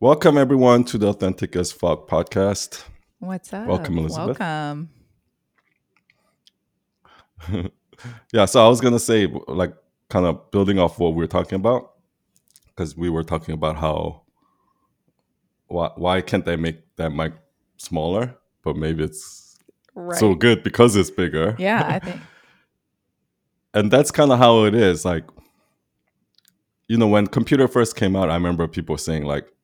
Welcome everyone to the Authentic as Fuck podcast. What's up? Welcome, Elizabeth. Welcome. yeah, so I was gonna say, like, kind of building off what we were talking about, because we were talking about how why why can't they make that mic smaller? But maybe it's Right. so good because it's bigger. yeah, I think and that's kind of how it is. Like, you know, when computer first came out, I remember people saying like, "Wh-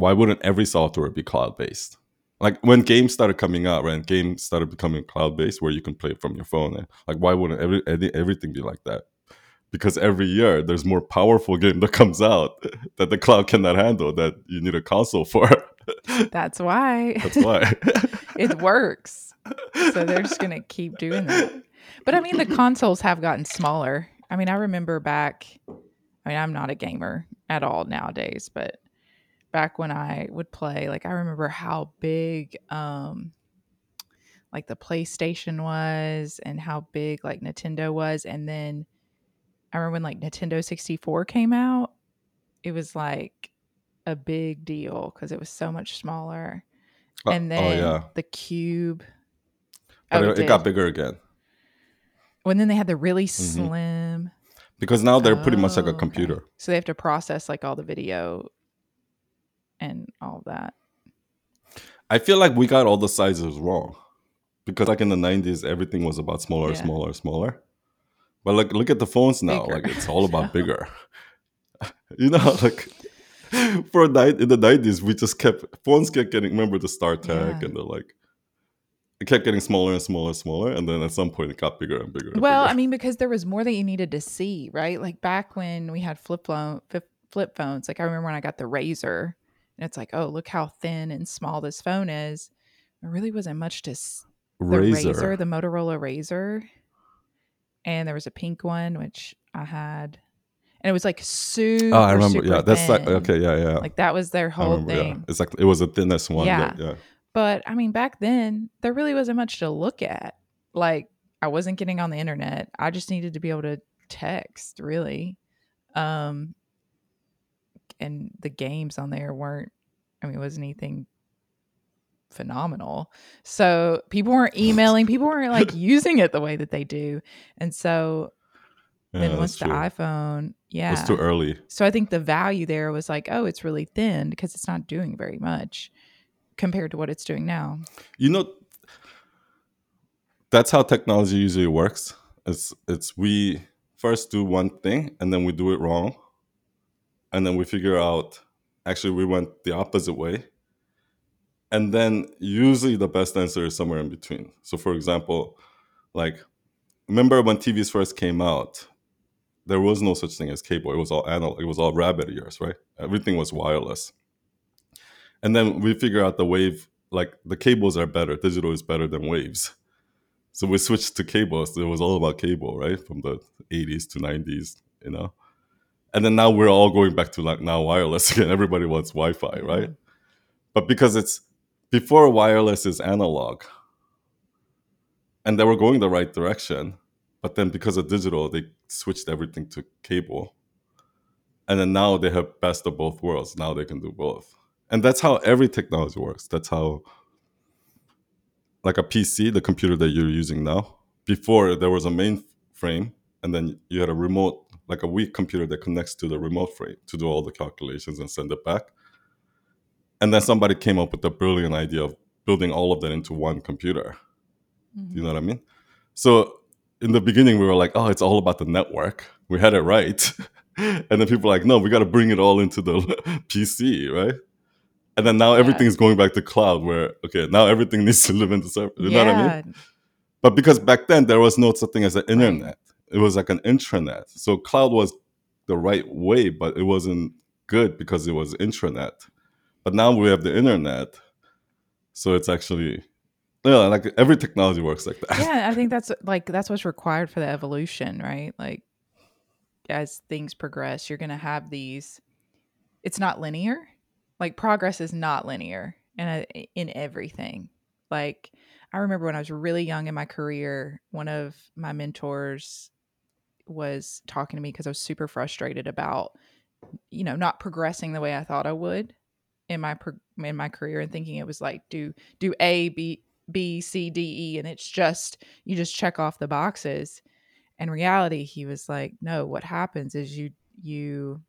why wouldn't every software be cloud based? Like when games started coming out, right? Games started becoming cloud based, where you can play it from your phone. And like, why wouldn't every, every everything be like that? Because every year there's more powerful game that comes out that the cloud cannot handle that you need a console for. that's why That's why. it works. So they're just going to keep doing that. But I mean, the consoles have gotten smaller. I mean, I remember back, I mean, I'm not a gamer at all nowadays, but back when I would play, like, I remember how big, um, like the PlayStation was and how big like Nintendo was. And then I remember when like Nintendo 64 came out, it was like a big deal because it was so much smaller. Uh, And oh then yeah, the cube. but Oh, it, it got bigger again Well, and then they had the really Mm-hmm. slim. because now they're pretty much like Oh, a okay. computer. So they have to process like all the video and all that. I feel like we got all the sizes wrong because like in the 90s everything was about smaller, Yeah. smaller, smaller. But like look at the phones now, Bigger. like it's all about bigger. you know, like for night in the 90s we just kept phones kept getting remember the StarTAC Yeah. and the like it kept getting smaller and smaller and smaller and then at some point it got bigger and bigger. And Well, bigger. I mean, because there was more that you needed to see, right? Like back when we had flip phone, flip, flip phones. Like I remember when I got the RAZR, and it's like, oh, look how thin and small this phone is. There really wasn't much to s- the RAZR. RAZR, the Motorola RAZR, and there was a pink one which I had, and it was like super. oh, I remember. Yeah, that's like okay, yeah, yeah. Like that was their whole remember, yeah. thing. It's like it was the thinnest one. Yeah. Yeah. yeah. But I mean, back then there really wasn't much to look at. Like I wasn't getting on the internet. I just needed to be able to text, really. Um and the games on there weren't I mean, it wasn't anything phenomenal. So people weren't emailing, people weren't like using it the way that they do. And so Yeah, then once the true. iPhone, yeah. It's too early. So I think the value there was like, oh, it's really thin because it's not doing very much compared to what it's doing now. you know that's how technology usually works it's it's we first do one thing and then we do it wrong and then we figure out actually we went the opposite way. And then usually the best answer is somewhere in between. So for example like remember when tvs first came out there was no such thing as cable. It was all analog. It was all rabbit ears right? Everything was wireless. And then we figure out the wave like the cables are better. Digital is better than waves. So we switched to cables. It was all about cable right? From the 80s to 90s you know and then now we're all going back to like now wireless again. Everybody wants wi-fi right? But because it's before wireless is analog and they were going the right direction but then because of digital they switched everything to cable. And then now they have best of both worlds. Now they can do both. And that's how every technology works. That's how like a pc the computer that you're using now before there was a mainframe and then you had a remote like a weak computer that connects to the remote frame to do all the calculations and send it back and then somebody came up with the brilliant idea of building all of that into one computer Mm-hmm. you know what I mean? So in the beginning, we were like, oh, it's all about the network. We had it right. and then people were like, no, we got to bring it all into the PC, right? And then now Yeah. everything's going back to cloud where, okay, now everything needs to live in the server. You know what I mean? But because back then there was no such thing as an internet, it was like an intranet. So cloud was the right way, but it wasn't good because it was intranet. But now we have the internet. So it's actually, yeah, like every technology works like that. yeah, I think that's like that's what's required for the evolution, right? Like as things progress, you're going to have these it's not linear. Like progress is not linear in in everything. Like I remember when I was really young in my career, one of my mentors was talking to me because I was super frustrated about you know, not progressing the way I thought I would in my pro- in my career and thinking it was like do do A B B C D E and it's just you just check off the boxes. In reality, he was like, no, what happens is you you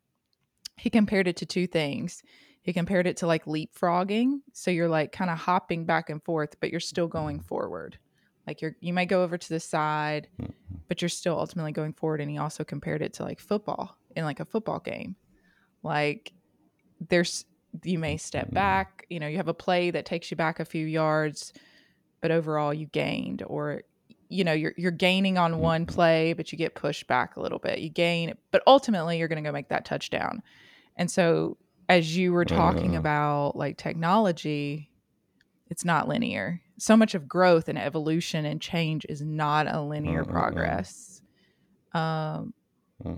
he compared it to two things. He compared it to like leapfrogging. So you're like kind of hopping back and forth, but you're still going mm-hmm. forward. Like you're you might go over to the side, hmm. But you're still ultimately going forward. And he also compared it to like football in like a football game. Like there's you may step back, you know, you have a play that takes you back a few yards, but overall you gained or you know, you're you're gaining on one play, but you get pushed back a little bit. You gain, but ultimately you're going to go make that touchdown. And so as you were talking Uh. about like technology, it's not linear. So much of growth and evolution and change is not a linear uh. progress. Um, Uh.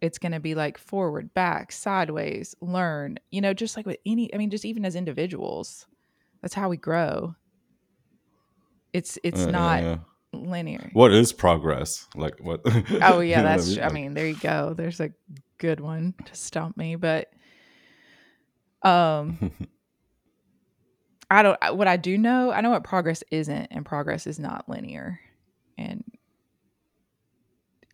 it's going to be like forward, back, sideways, learn, you know, just like with any, I mean, just even as individuals, that's how we grow. It's, it's Yeah, yeah, not yeah. linear. What is progress? Like what? Oh yeah, what I that's, mean? I mean, there you go. There's a good one to stump me, but, um, I don't, what I do know, I know what progress isn't, and progress is not linear. And,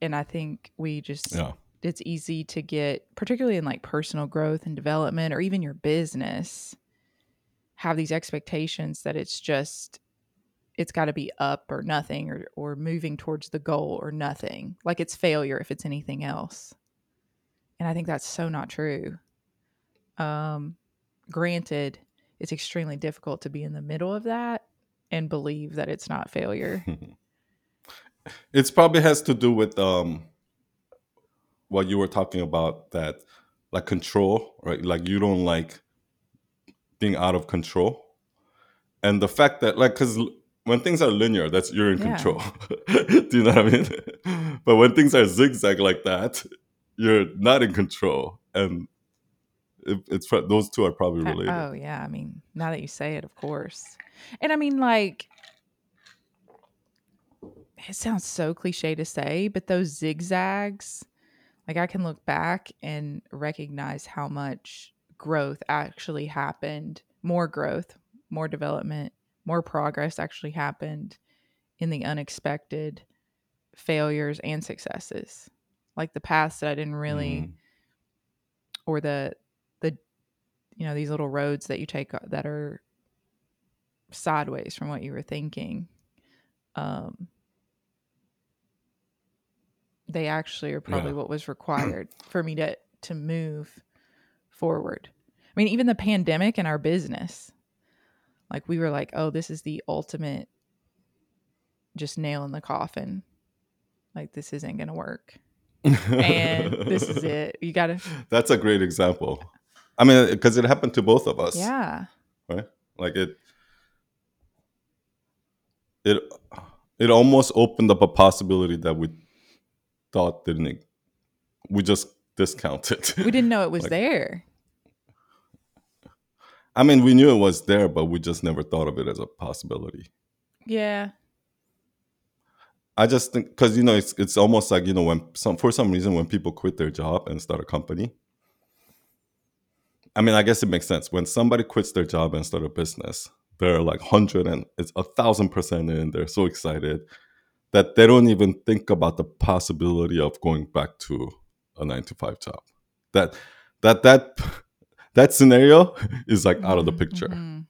and I think we just, yeah. it's easy to get, particularly in like personal growth and development or even your business, have these expectations that it's just, it's got to be up or nothing or, or moving towards the goal or nothing. Like it's failure if it's anything else. And I think that's so not true. Um, granted, it's extremely difficult to be in the middle of that and believe that it's not failure. it probably has to do with um what you were talking about that like control, right? Like you don't like being out of control. And the fact that like cuz when things are linear, that's you're in Yeah. control. do you know what I mean? but when things are zigzag like that, you're not in control. And it, it's those two are probably related. oh yeah, I mean, now that you say it, of course. And I mean, like, it sounds so cliche to say, but those zigzags, like, I can look back and recognize how much growth actually happened, more growth, more development, more progress actually happened in the unexpected failures and successes. Like the paths that I didn't really Mhm. or the the you know these little roads that you take that are sideways from what you were thinking um they actually are probably Yeah. what was required for me to to move forward i mean even the pandemic and our business like we were like oh this is the ultimate just nail in the coffin like this isn't gonna work and this is it you gotta That's a great example. I mean, uh, because it happened to both of us. yeah Right. Like it, it, it almost opened up a possibility that we thought didn't. We just discounted. we didn't know it was Like- there I mean, we knew it was there, but we just never thought of it as a possibility. yeah I just think because you know it's it's almost like you know when some for some reason when people quit their job and start a company. I mean, I guess it makes sense when somebody quits their job and start a business. They're like hundred and it's a thousand percent in. They're so excited that they don't even think about the possibility of going back to a nine to five job. That that that that scenario is like out of the Mhm, picture. mhm.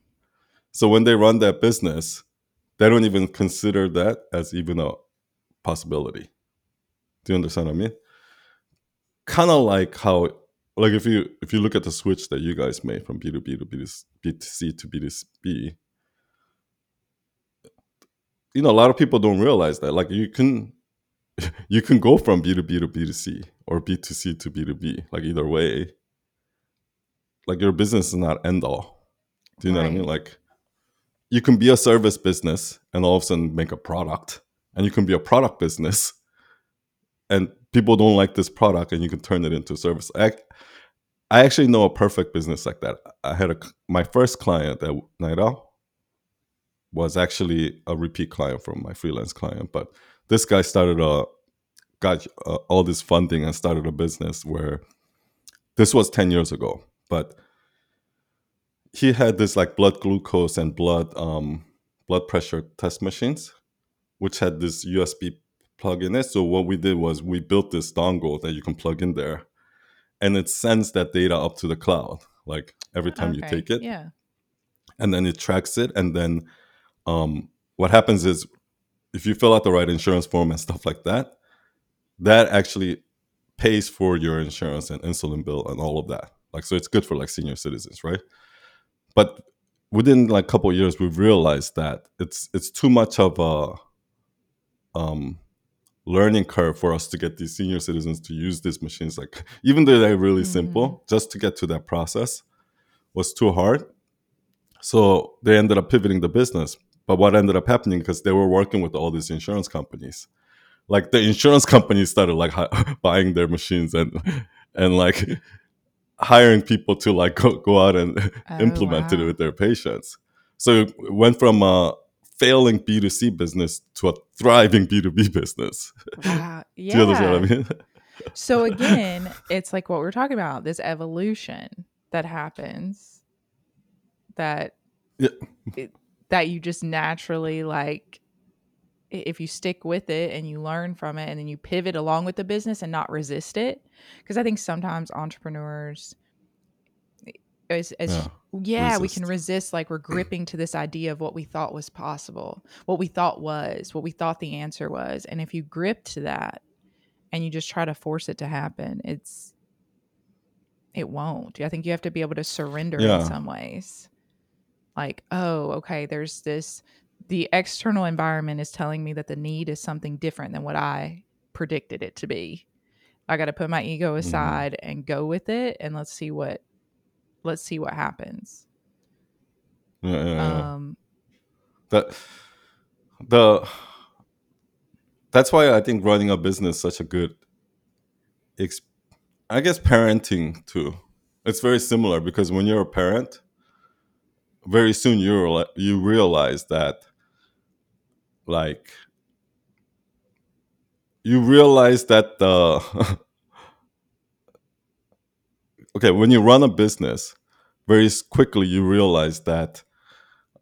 So when they run their business, they don't even consider that as even a possibility. Do you understand what I mean? Kind of like how, like if you if you look at the switch that you guys made from B two B to B to C to B to B, you know, a lot of people don't realize that. Like you can you can go from B to B to B to C or B to C to B to B, like either way. Like your business is not end all. Do you know what I mean? Like you can be a service business and all of a sudden make a product, and you can be a product business, and people don't like this product, and you can turn it into a service. I, I actually know a perfect business like that. I had a my first client at Night out was actually a repeat client from my freelance client, but this guy started a got uh, all this funding and started a business where this was 10 years ago, but he had this like blood glucose and blood um, blood pressure test machines, which had this USB plug in it. So what we did was we built this dongle that you can plug in there, and it sends that data up to the cloud, like every time you take it, Yeah. and then it tracks it. And then um, what happens is if you fill out the right insurance form and stuff like that, that actually pays for your insurance and insulin bill and all of that. Like so, it's good for like senior citizens, right? But within like a couple of years, we've realized that it's it's too much of a um, learning curve for us to get these senior citizens to use these machines. Like even though they're really simple, mm-hmm. just to get to that process was too hard. So they ended up pivoting the business. But what ended up happening because they were working with all these insurance companies, like the insurance companies started like hi- buying their machines and and like hiring people to like go, go out and Oh, implement it with their patients. So it went from a failing B2C business to a thriving B2B business. Wow. Do you understand what I Yeah. mean? So again, it's like what we're talking about, this evolution that happens that Yeah. it, that you just naturally like if you stick with it and you learn from it and then you pivot along with the business and not resist it because i think sometimes entrepreneurs as, as Yeah, yeah we can resist. like we're gripping to this idea of what we thought was possible what we thought was what we thought the answer was. And if you grip to that and you just try to force it to happen it's it won't. I think you have to be able to surrender in some ways. Like oh okay there's this the external environment is telling me that the need is something different than what i predicted it to be. I got to put my ego Mhm. aside and go with it and let's see what let's see what happens Yeah, yeah, yeah. um that the that's why I think running a business is such a good ex- I guess parenting too. It's very similar because when you're a parent, very soon you you realize that like you realize that the okay when you run a business very quickly you realize that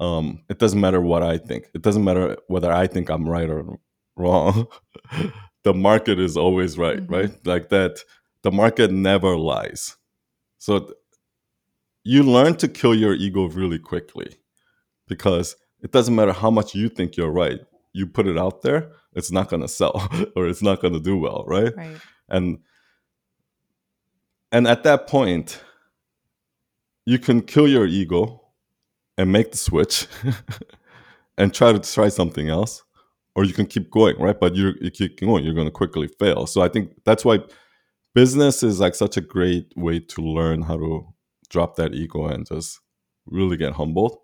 um, it doesn't matter what I think. It doesn't matter whether I think I'm right or wrong. the market is always right, Mhm. right? Like that. The market never lies. So th- you learn to kill your ego really quickly because it doesn't matter how much you think you're right. You put it out there, it's not going to sell or it's not going to do well, right? right and and at that point you can kill your ego and make the switch and try to try something else or you can keep going right? But you you keep going you're going to quickly fail. So i think that's why business is like such a great way to learn how to drop that ego and just really get humbled.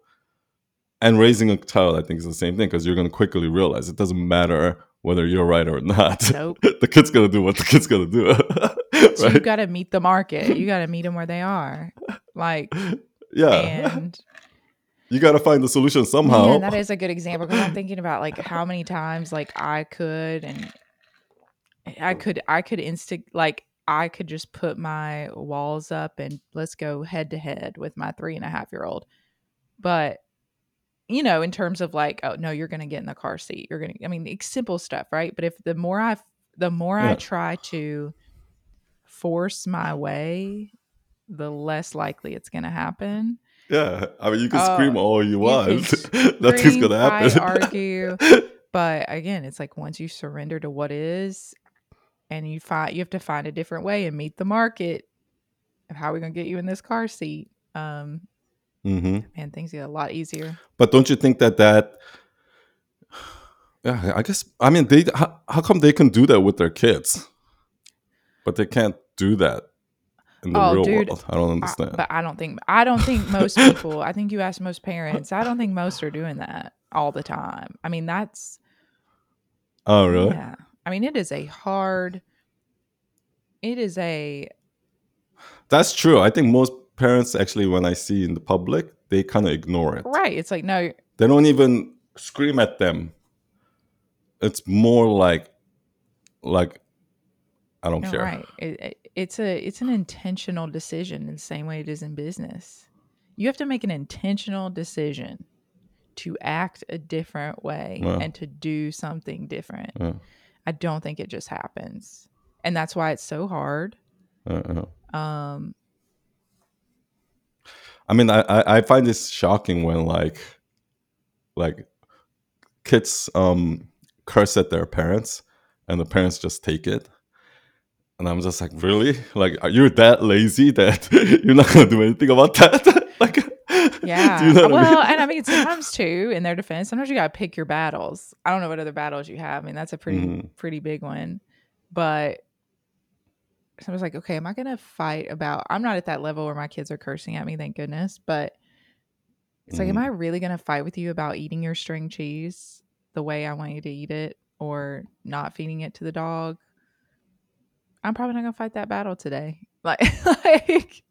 And raising a child i think is the same thing because you're going to quickly realize it doesn't matter whether you're right or not. Nope. the kid's going to do what the kid's going to do so you right got to meet the market you got to meet them where they are like yeah and you got to find the solution somehow Man, that is a good example because I'm thinking about like how many times like I could and I could I could instant like I could just put my walls up and let's go head to head with my three and a half year old. But you know, in terms of like, oh no, you're gonna get in the car seat. You're gonna I mean it's simple stuff, right? But if the more I the more I try to force my way, the less likely it's gonna happen. yeah i mean you can Oh, scream all you you want nothing's gonna happen fight, argue. But again, it's like once you surrender to what is, and you find you have to find a different way and meet the market of how we're gonna get you in this car seat. Um, hmm man, things get a lot easier. but don't you think that that yeah i guess i mean they how, how come they can do that with their kids but they can't do that in the Oh, real dude, world i don't I, understand but I don't think I don't think most people. I think you ask most parents. I don't think most are doing that all the time. I mean, that's oh really yeah. I mean, it is a hard. It is a that's true i think most parents actually when i see in the public they kind of ignore it right. It's like no, they don't even scream at them it's more like like I don't No, care. right. It, it, it's a it's an intentional decision in the same way it is in business. You have to make an intentional decision to act a different way Yeah. and to do something different. Yeah. I don't think it just happens. And that's why it's so hard. Uh, uh. Um I mean, I, I I find this shocking when like like kids um curse at their parents and the parents just take it. And I'm just like, really? Like, are you that lazy that you're not gonna do anything about that? like, yeah. you know well, I mean? and I mean sometimes too, in their defense, sometimes you gotta pick your battles. I don't know what other battles you have. I mean, that's a pretty Mhm. pretty big one. But so I was like, okay, am I gonna fight about I'm not at that level where my kids are cursing at me, thank goodness. But it's like, am Mhm. I really gonna fight with you about eating your string cheese the way I want you to eat it or not feeding it to the dog? I'm probably not gonna fight that battle today. Like, like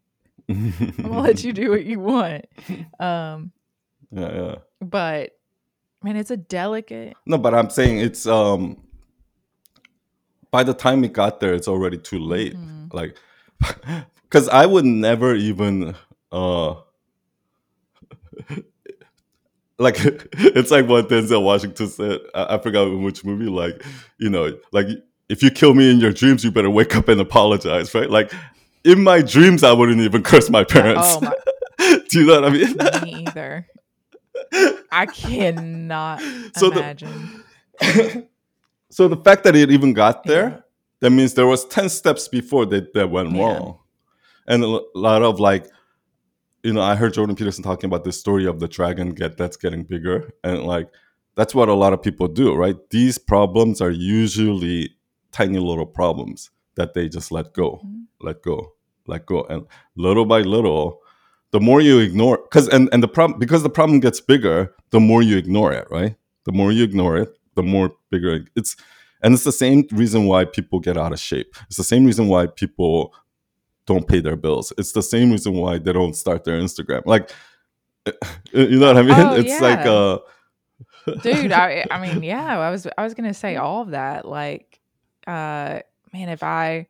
I'm gonna let you do what you want. Um, yeah, yeah. but man, it's a delicate. No, but I'm saying it's um by the time it got there, it's already too late. Mhm. Like, because I would never even uh like it's like what Denzel Washington said. I, I forgot which movie. Like, you know, like if you kill me in your dreams, you better wake up and apologize, right? Like. In my dreams, I wouldn't even curse my parents. Oh my, Do you know what I mean? me either. I cannot So the- imagine. so the fact that it even got there, Yeah. that means there was 10 steps before that, that went Yeah. wrong. And a lot of like, you know, I heard Jordan Peterson talking about this story of the dragon get that's getting bigger. And like that's what a lot of people do, right? These problems are usually tiny little problems that they just let go, Mhm. let go, let go. And little by little, the more you ignore because and, and the problem because the problem gets bigger, the more you ignore it, right? The more you ignore it, the more bigger it's and it's the same reason why people get out of shape. It's the same reason why people don't pay their bills. It's the same reason why they don't start their Instagram. Like, you know what I mean? Oh, it's like, yeah. uh, dude I, I mean yeah i was i was gonna say all of that like uh man if i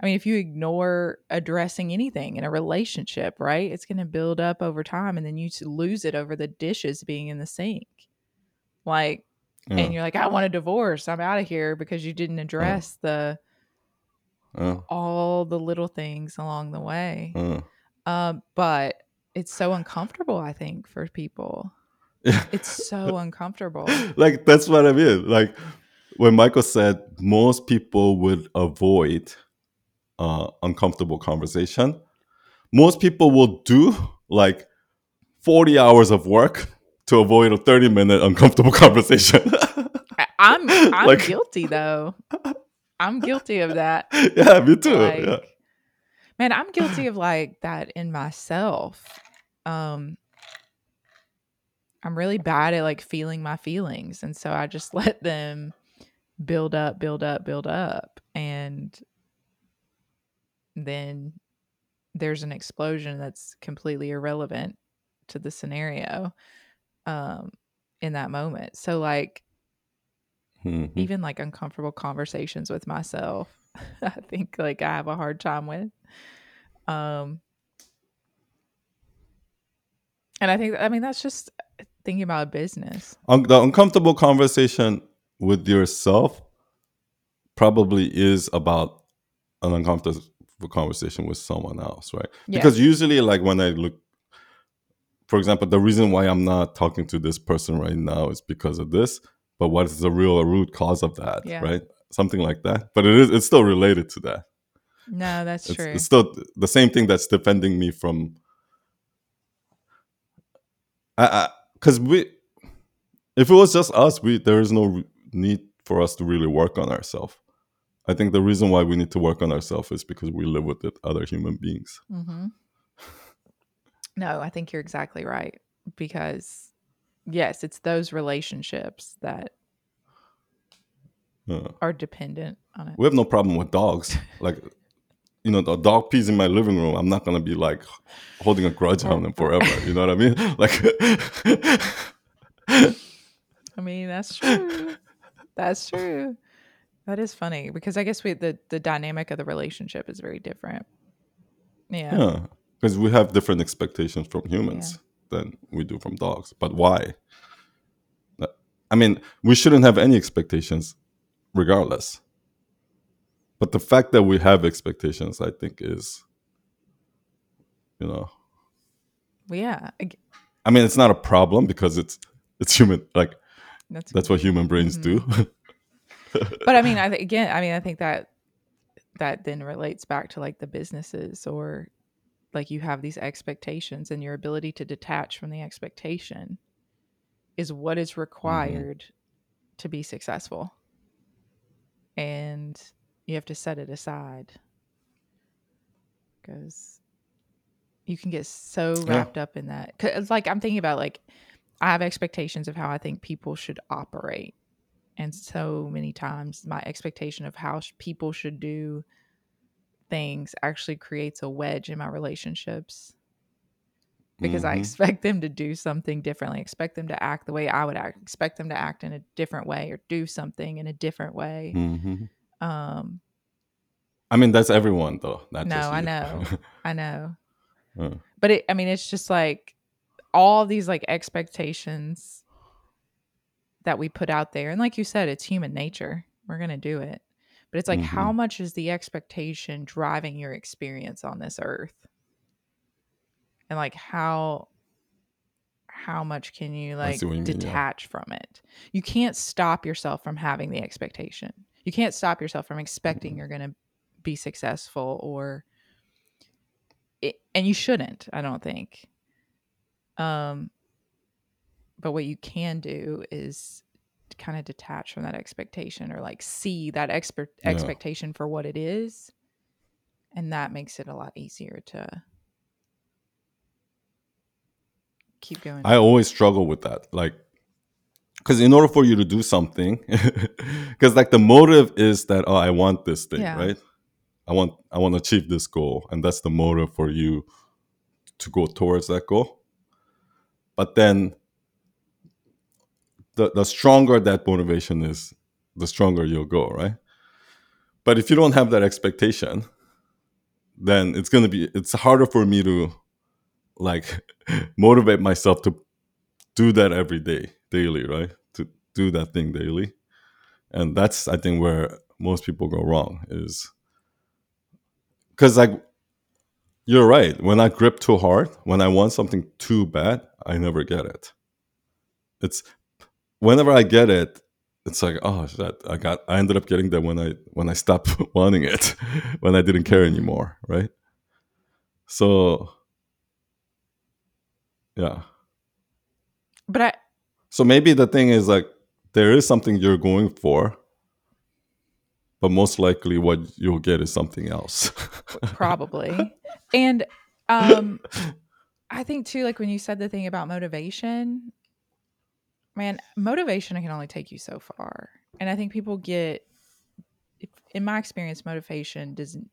i mean if you ignore addressing anything in a relationship right it's gonna build up over time and then you lose it over the dishes being in the sink. Like yeah, and you're like i want a divorce. I'm out of here because you didn't address the uh, all the little things along the way. Uh. um but it's so uncomfortable i think for people. It's so uncomfortable. Like that's what I mean. Like when Michael said most people would avoid uh, uncomfortable conversation, most people will do like forty hours of work to avoid a thirty minute uncomfortable conversation. I'm I'm Like- guilty though. I'm guilty of that. yeah, me too. Like, yeah. man, I'm guilty of like that in myself. Um, I'm really bad at like feeling my feelings, and so I just let them build up, build up, build up, and then there's an explosion that's completely irrelevant to the scenario um in that moment. So like Mhm. even like uncomfortable conversations with myself i think like i have a hard time with. Um and i think i mean that's just thinking about a business the uncomfortable conversation with yourself probably is about an uncomfortable conversation with someone else, right? Yeah. Because usually, like when I look, for example, the reason why I'm not talking to this person right now is because of this. But what is the real root cause of that, Yeah. right? Something like that. But it is it's still related to that. no that's It's, true it's still the same thing that's defending me from. I because we, if it was just us, we there is no need for us to really work on ourselves. I think the reason why we need to work on ourselves is because we live with it, other human beings. hmm No, I think you're exactly right because yes, it's those relationships that Yeah. are dependent on it. We have no problem with dogs. Like, you know, the dog pees in my living room. I'm not gonna be like holding a grudge on them forever. You know what I mean? Like, I mean, that's true. That's true. That is funny because I guess we the the dynamic of the relationship is very different. Yeah. Yeah, because we have different expectations from humans than we do from dogs. But why? I mean, we shouldn't have any expectations, regardless. But the fact that we have expectations, I think, is, you know, yeah. I mean, it's not a problem because it's it's human. Like That's that's what human brains do. Mm-hmm. but I mean, I th- again, I mean, I think that that then relates back to like the businesses or like you have these expectations and your ability to detach from the expectation is what is mm-hmm. required to be successful. And you have to set it aside because you can get so Yeah. wrapped up in that. 'Cause like I'm thinking about like I have expectations of how I think people should operate. And so many times my expectation of how sh- people should do things actually creates a wedge in my relationships because I Mhm. expect them to do something differently, expect them to act the way I would act, expect them to act in a different way or do something in a different way. Mhm. Um, I mean, that's everyone, though. Not No, I know. I know. Uh. But it, I mean, it's just like all these like expectations that we put out there. And like you said, it's human nature. We're going to do it. But it's like, how Mhm. much is the expectation driving your experience on this earth? And like, how. How much can you like you mean, yeah. detach from it? You can't stop yourself from having the expectation. You can't stop yourself from expecting Mm-hmm. you're going to be successful or it, and you shouldn't i don't think um but what you can do is kind of detach from that expectation or like see that expert Yeah. expectation for what it is and that makes it a lot easier to keep going I always struggle with that. Like, because in order for you to do something, because like the motive is that oh, I want this thing, Yeah. right? I want I want to achieve this goal, and that's the motive for you to go towards that goal. But then, the the stronger that motivation is, the stronger you'll go, right? But if you don't have that expectation, then it's gonna be it's harder for me to like motivate myself to do that every day, daily, right? To do that thing daily. And that's I think where most people go wrong is because like you're right. When I grip too hard, when I want something too bad, I never get it. It's whenever I get it, it's like oh shit, I got I ended up getting that when I when I stopped wanting it, when I didn't care anymore, right? So yeah. but i So maybe the thing is like there is something you're going for, but most likely what you'll get is something else. probably. And um i think too like when you said the thing about motivation man motivation can only take you so far. And i think people get in my experience motivation doesn't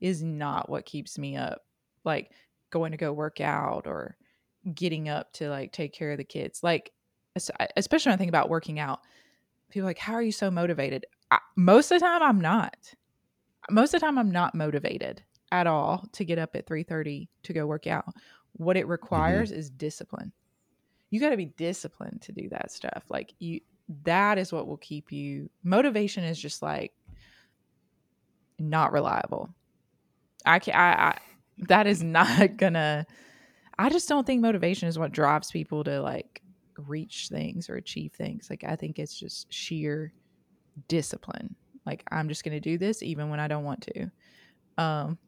is not what keeps me up like going to go work out or getting up to like take care of the kids. Like especially when i think about working out people like how are you so motivated I, most of the time i'm not. Most of the time i'm not motivated at all to get up at 3.30 to go work out. What it mm-hmm. requires is discipline. You got to be disciplined to do that stuff. Like you that is what will keep you motivation is just like not reliable. I can i, I that is not gonna i just don't think motivation is what drives people to like reach things or achieve things. Like i think it's just sheer discipline. Like i'm just gonna do this even when i don't want to. Um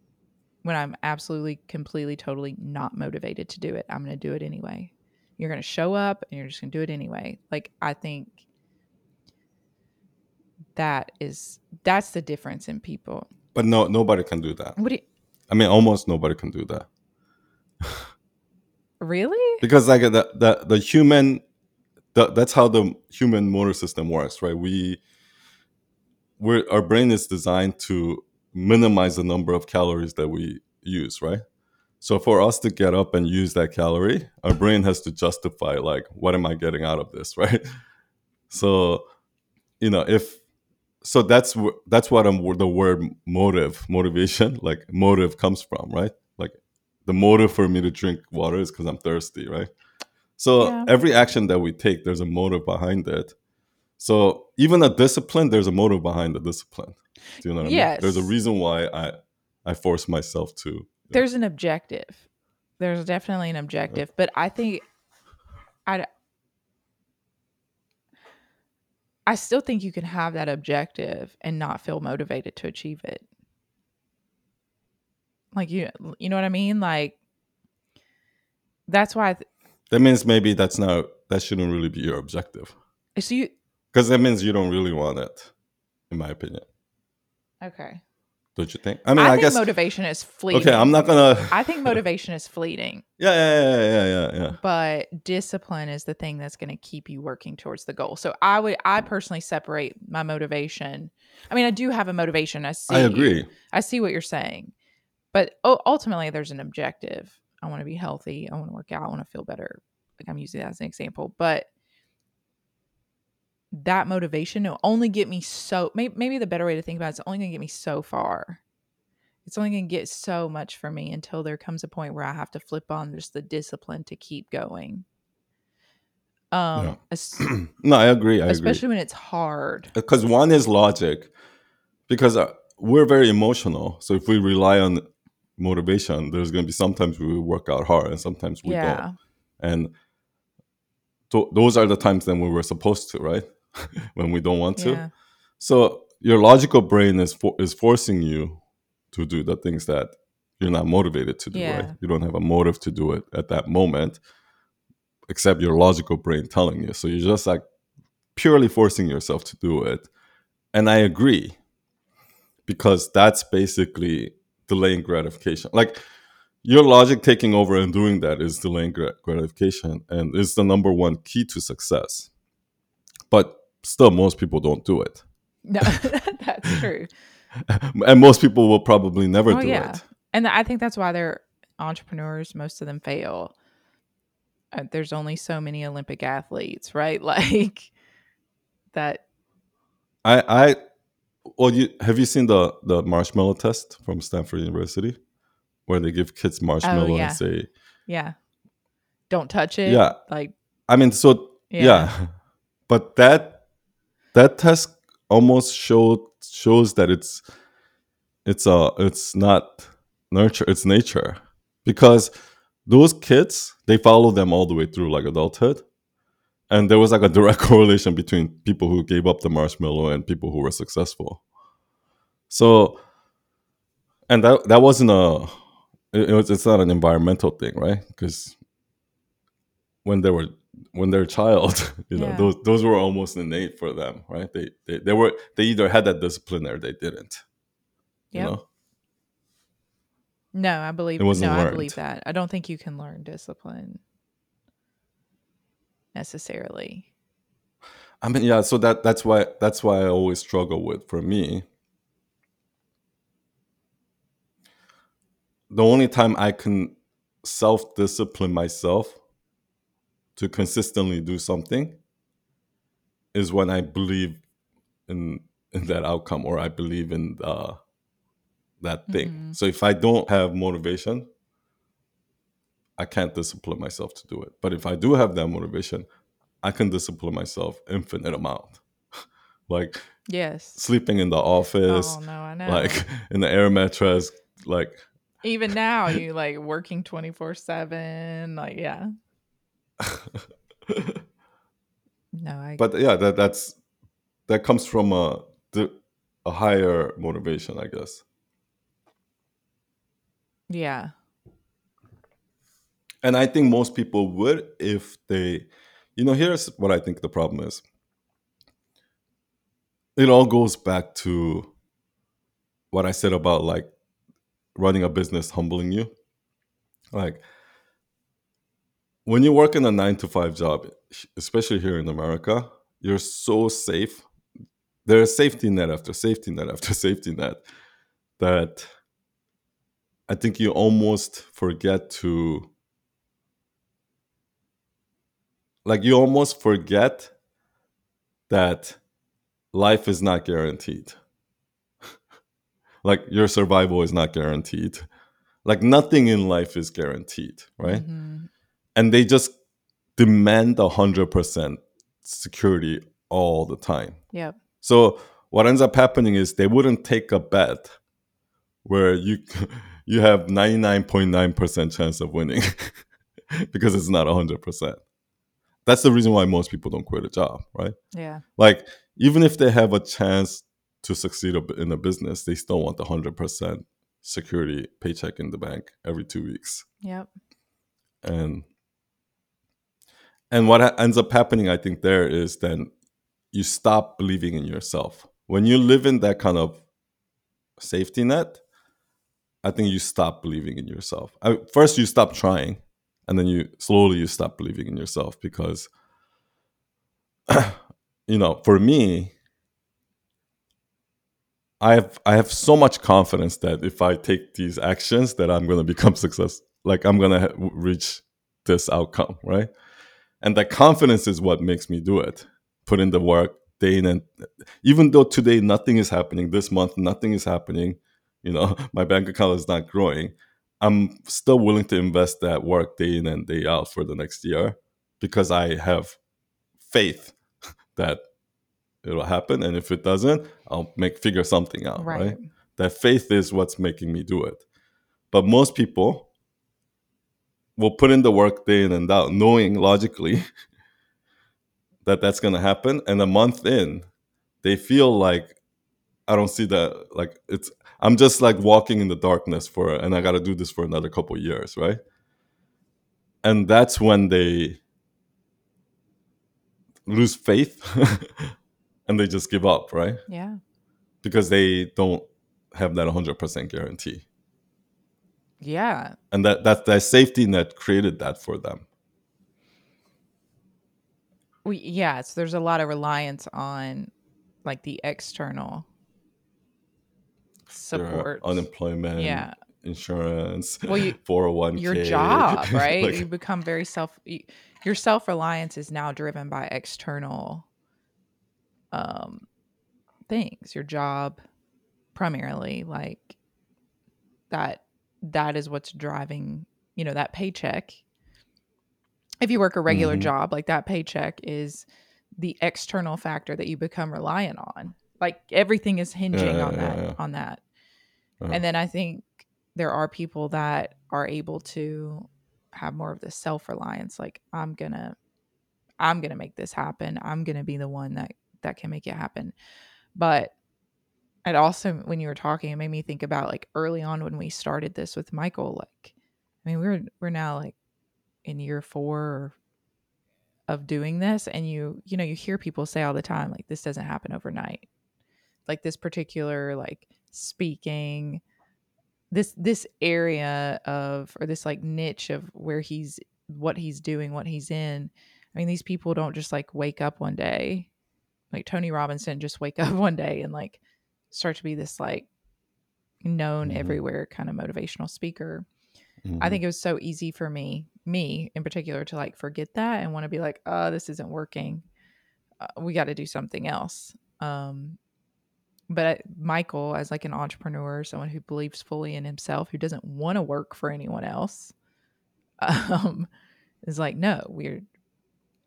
when i'm absolutely completely totally not motivated to do it i'm gonna do it anyway. You're gonna show up and you're just gonna do it anyway. Like i think that is that's the difference in people. But no, nobody can do that. what do you I mean, almost nobody can do that. Really? Because like the the, the human, the, that's how the human motor system works, right? We, we're our brain is designed to minimize the number of calories that we use, right? So for us to get up and use that calorie, our brain has to justify like, what am I getting out of this, right? So, you know, if so that's that's what I'm the word motive motivation like motive comes from right like the motive for me to drink water is because I'm thirsty right so Yeah. every action that we take there's a motive behind it so even a discipline there's a motive behind the discipline do you know what I mean there's a reason why I I force myself to There's an objective. There's definitely an objective, but I think I I still think you can have that objective and not feel motivated to achieve it. Like you you know what I mean? Like that's why th- that means maybe that's not that shouldn't really be your objective so you because that means you don't really want it in my opinion okay. don't you think I mean I, think guess motivation is fleeting. okay I'm not gonna I think motivation is fleeting, yeah yeah yeah yeah yeah yeah but discipline is the thing that's going to keep you working towards the goal. So I would I personally separate my motivation. I mean, I do have a motivation. I see I agree I see what you're saying. But ultimately there's an objective. I want to be healthy. I want to work out. I want to feel better. Like I'm using that as an example, but that motivation will only get me so maybe, maybe the better way to think about it, it's only going to get me so far. It's only going to get so much for me until there comes a point where I have to flip on just the discipline to keep going. Um, Yeah. es- no I agree I agree especially when it's hard. because one is logic because uh, we're very emotional so if we rely on motivation there's going to be sometimes we work out hard and sometimes we yeah. don't and th- those are the times then when we're supposed to right when we don't want to. Yeah. so your logical brain is for- is forcing you to do the things that you're not motivated to do Yeah. right you don't have a motive to do it at that moment except your logical brain telling you. So you're just like purely forcing yourself to do it. And i agree because that's basically delaying gratification. Like your logic taking over and doing that is delaying gratification and is the number one key to success. But still most people don't do it No, that's true. and most people will probably never Oh, do yeah. it And I think that's why they're entrepreneurs. Most of them fail. Uh, there's only so many Olympic athletes, right? Like that. i i well you have you seen the the marshmallow test from stanford university where they give kids marshmallow Oh, yeah. and say Yeah. Don't touch it. Yeah. Like, I mean, so Yeah. yeah. but that that test almost showed shows that it's it's uh it's not nurture, it's nature because those kids they follow them all the way through like adulthood, and there was like a direct correlation between people who gave up the marshmallow and people who were successful. So, and that that wasn't a it, it was, it's not an environmental thing, right? Because when they were when they're a child, you know, Yeah. those those were almost innate for them, right? They they, they were they either had that discipline or they didn't. You know? no, I believe, It wasn't no, I believe that. I don't think you can learn discipline necessarily. I mean, yeah. So that that's why that's why I always struggle with. For me, the only time I can self discipline myself to consistently do something is when I believe in in that outcome or I believe in uh, that thing. Mhm. So if I don't have motivation, I can't discipline myself to do it. But if I do have that motivation, I can discipline myself infinite amount. like Yes. sleeping in the office, Oh, no, I know. like in the air mattress, like Even now, you like working 24 7. Like, yeah. No, I, but yeah, that that's that comes from a the- a higher motivation, I guess. yeah. And I think most people would if they, you know, here's what I think the problem is. It all goes back to what I said about like running a business humbling you. Like when you work in a nine to five job, especially here in America, you're so safe. There's safety net after safety net after safety net that I think you almost forget to like you almost forget that life is not guaranteed. like your survival is not guaranteed. Like nothing in life is guaranteed, right? Mhm. And they just demand a hundred percent security all the time. Yep. So what ends up happening is they wouldn't take a bet where you you have 99.9% chance of winning because it's not 100%. That's the reason why most people don't quit a job, right? Yeah. Like even if they have a chance to succeed in a business, they still want the 100% security paycheck in the bank every 2 weeks. Yep. And and what ha- ends up happening I think there is then you stop believing in yourself. When you live in that kind of safety net, I think you stop believing in yourself. First, you stop trying, and then you slowly you stop believing in yourself because, you know, for me, I have I have so much confidence that if I take these actions, that I'm going to become success. Like I'm going to reach this outcome, right? And that confidence is what makes me do it. Put in the work day in and even though today nothing is happening, this month nothing is happening, you know, my bank account is not growing. I'm still willing to invest that work day in and day out for the next year because I have faith that it'll happen. And if it doesn't, I'll make figure something out, right? Right. That faith is what's making me do it. But most people will put in the work day in and out, knowing logically that that's going to happen. And a month in, they feel like I don't see that. Like it's, I'm just like walking in the darkness for, and I got to do this for another couple years, right? And that's when they lose faith and they just give up, right? Yeah. Because they don't have that 100% guarantee. Yeah. And that, that, that safety net created that for them. We yeah, so there's a lot of reliance on like the external support. unemployment, Yeah. insurance, Well, you- 401k. Your job, right? Like, you become very self you, your self-reliance is now driven by external um things. Your job primarily like that that is what's driving, you know, that paycheck. If you work a regular Mhm. job, like that paycheck is the external factor that you become reliant on. Like everything is hinging Yeah, on yeah, that yeah. on that. Uh-huh. And then I think there are people that are able to have more of the self-reliance like I'm going to I'm going to make this happen. I'm going to be the one that that can make it happen. But it also when you were talking it made me think about like early on when we started this with Michael like I mean we're we're now like in year 4 of doing this and you you know you hear people say all the time like this doesn't happen overnight. Like this particular like speaking this this area of or this like niche of where he's what he's doing what he's in. I mean these people don't just like wake up one day like tony robinson just wake up one day and like start to be this like known Mhm. everywhere kind of motivational speaker I Mhm. think it was so easy for me, me in particular, to like forget that and want to be like, oh, this isn't working. Uh, we got to do something else. Um, but Michael, as like an entrepreneur, someone who believes fully in himself, who doesn't want to work for anyone else, um, is like, no, we're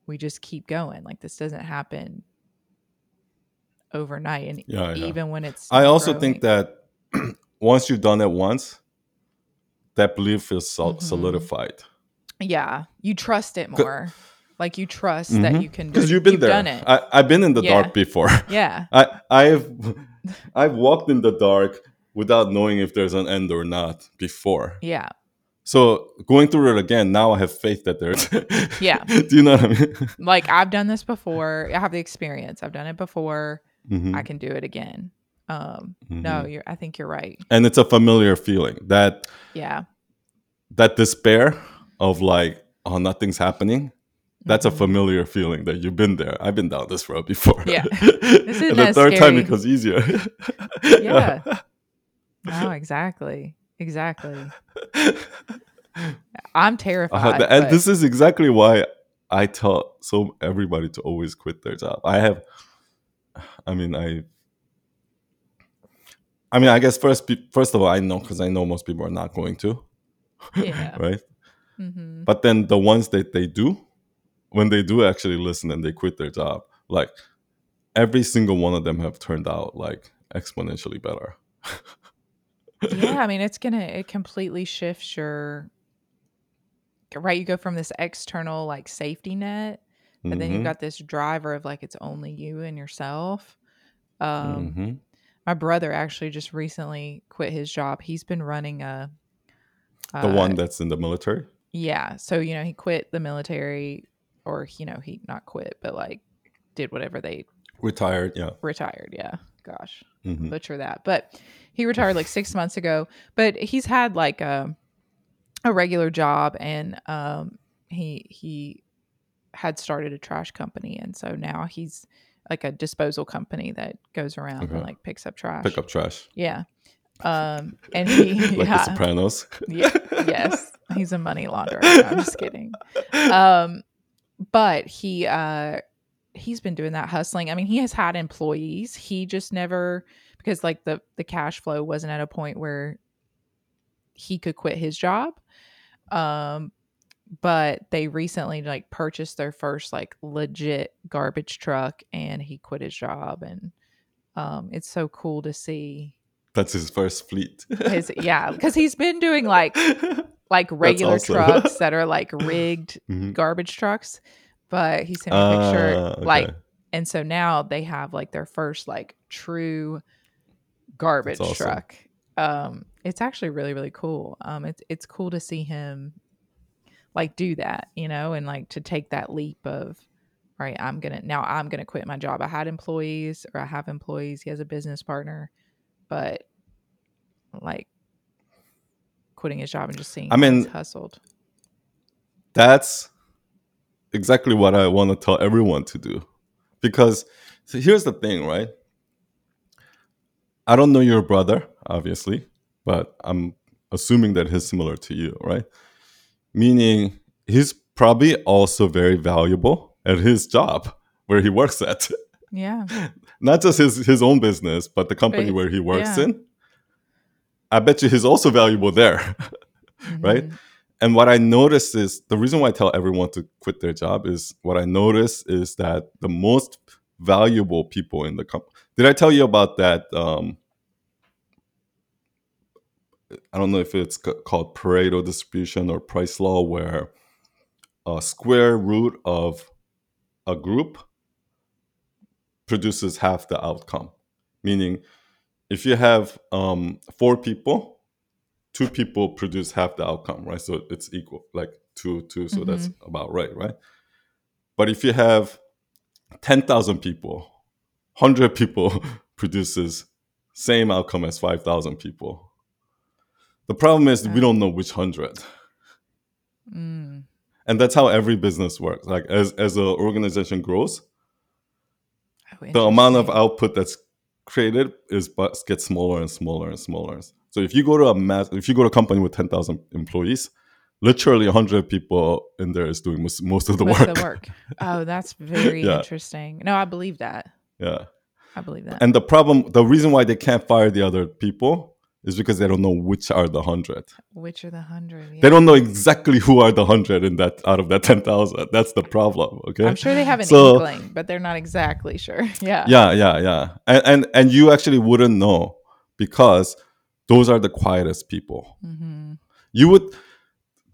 we just keep going. Like this doesn't happen overnight, and Yeah, yeah. even when it's I also growing- think that once you've done it once, that belief is sol- Mhm. solidified. yeah, you trust it more. Like you trust that Mhm. you can Because you've been You've there. done it. I, I've been in the Yeah. dark before. yeah. I, I've I've walked in the dark without knowing if there's an end or not before. Yeah. So going through it again, now I have faith that there's. Yeah. Do you know what I mean? Like I've done this before. I have the experience. I've done it before. Mhm, I can do it again. Um no, mhm. you're I think you're right. And it's a familiar feeling that Yeah. that despair of like, oh, nothing's happening. That's a Mhm. familiar feeling that you've been there. I've been down this road before. Yeah. and isn't the third time it goes easier. Yeah. No, exactly. Exactly. I'm Uh, terrified. the- and but- this is exactly why I tell so everybody to always quit their job. I have I mean, I. I mean, I guess first, first of all, I know because I know most people are not going to, Yeah. right? hmm But then the ones that they do, when they do actually listen and they quit their job, like every single one of them have turned out like exponentially better. yeah i mean it's gonna it completely shifts your right you go from this external like safety net and then you've Mhm, got this driver of like it's only you and yourself um mhm. my brother actually just recently quit his job he's been running a the uh, one that's in the military. yeah so you know he quit the military or you know he not quit but like did whatever they Retired, yeah. retired yeah gosh Mhm. butcher that. But he retired like six months ago. But he's had like a a regular job, and um, he he had started a trash company, and so now he's like a disposal company that goes around Okay. and like picks up trash. Pick up trash. Yeah. Um, and he like The Sopranos. yeah, yes, he's a money launderer. No, I'm just kidding. Um, but he uh he's been doing that hustling. I mean, he has had employees. He just never because like the the cash flow wasn't at a point where he could quit his job. Um but they recently like purchased their first like legit garbage truck and he quit his job and um it's so cool to see That's his first fleet. his yeah because he's been doing like like regular awesome. trucks that are like rigged Mhm. garbage trucks but he sent me a picture Ah, okay. like and so now they have like their first like true garbage awesome. truck um it's actually really really cool um it's it's cool to see him like do that you know and like to take that leap of right i'm gonna now i'm gonna quit my job i had employees or i have employees he has a business partner but like quitting his job and just seeing I mean- hustled That's exactly what I want to tell everyone to do. Because so here's the thing, right? I don't know your brother, obviously, but I'm assuming that he's similar to you, right? Meaning he's probably also very valuable at his job where he works at. yeah Not just his, his own business, but the company where he works yeah. in. I bet you he's also valuable there. Right? Mhm. And what I notice is the reason why I tell everyone to quit their job is what I notice is that the most valuable people in the company. Did I tell you about that? Um, I don't know if it's called Pareto distribution or price law, where a square root of a group produces half the outcome. Meaning, if you have um, four people, two people produce half the outcome, right? So it's equal, like two, two. So that's about right, right? But if you have ten thousand people, hundred people produces same outcome as five thousand people. The problem is we don't know which hundred, Mm. and that's how every business works. Like as as an organization grows, Oh, the amount of output that's created is but gets smaller and smaller and smaller. So if you go to a mass, if you go to a company with ten thousand employees, literally hundred people in there is doing most, most of the Most work. the work. Oh, that's very Yeah. interesting. No, I believe that. Yeah, I believe that. and the problem, the reason why they can't fire the other people is because they don't know which are the hundred. Which are the hundred? They don't know exactly who are the hundred in that out of that ten thousand. That's the problem. Okay. I'm sure they have an So- inkling, but they're not exactly sure. Yeah. yeah yeah yeah and, and and you actually wouldn't know because those are the quietest people hmm you would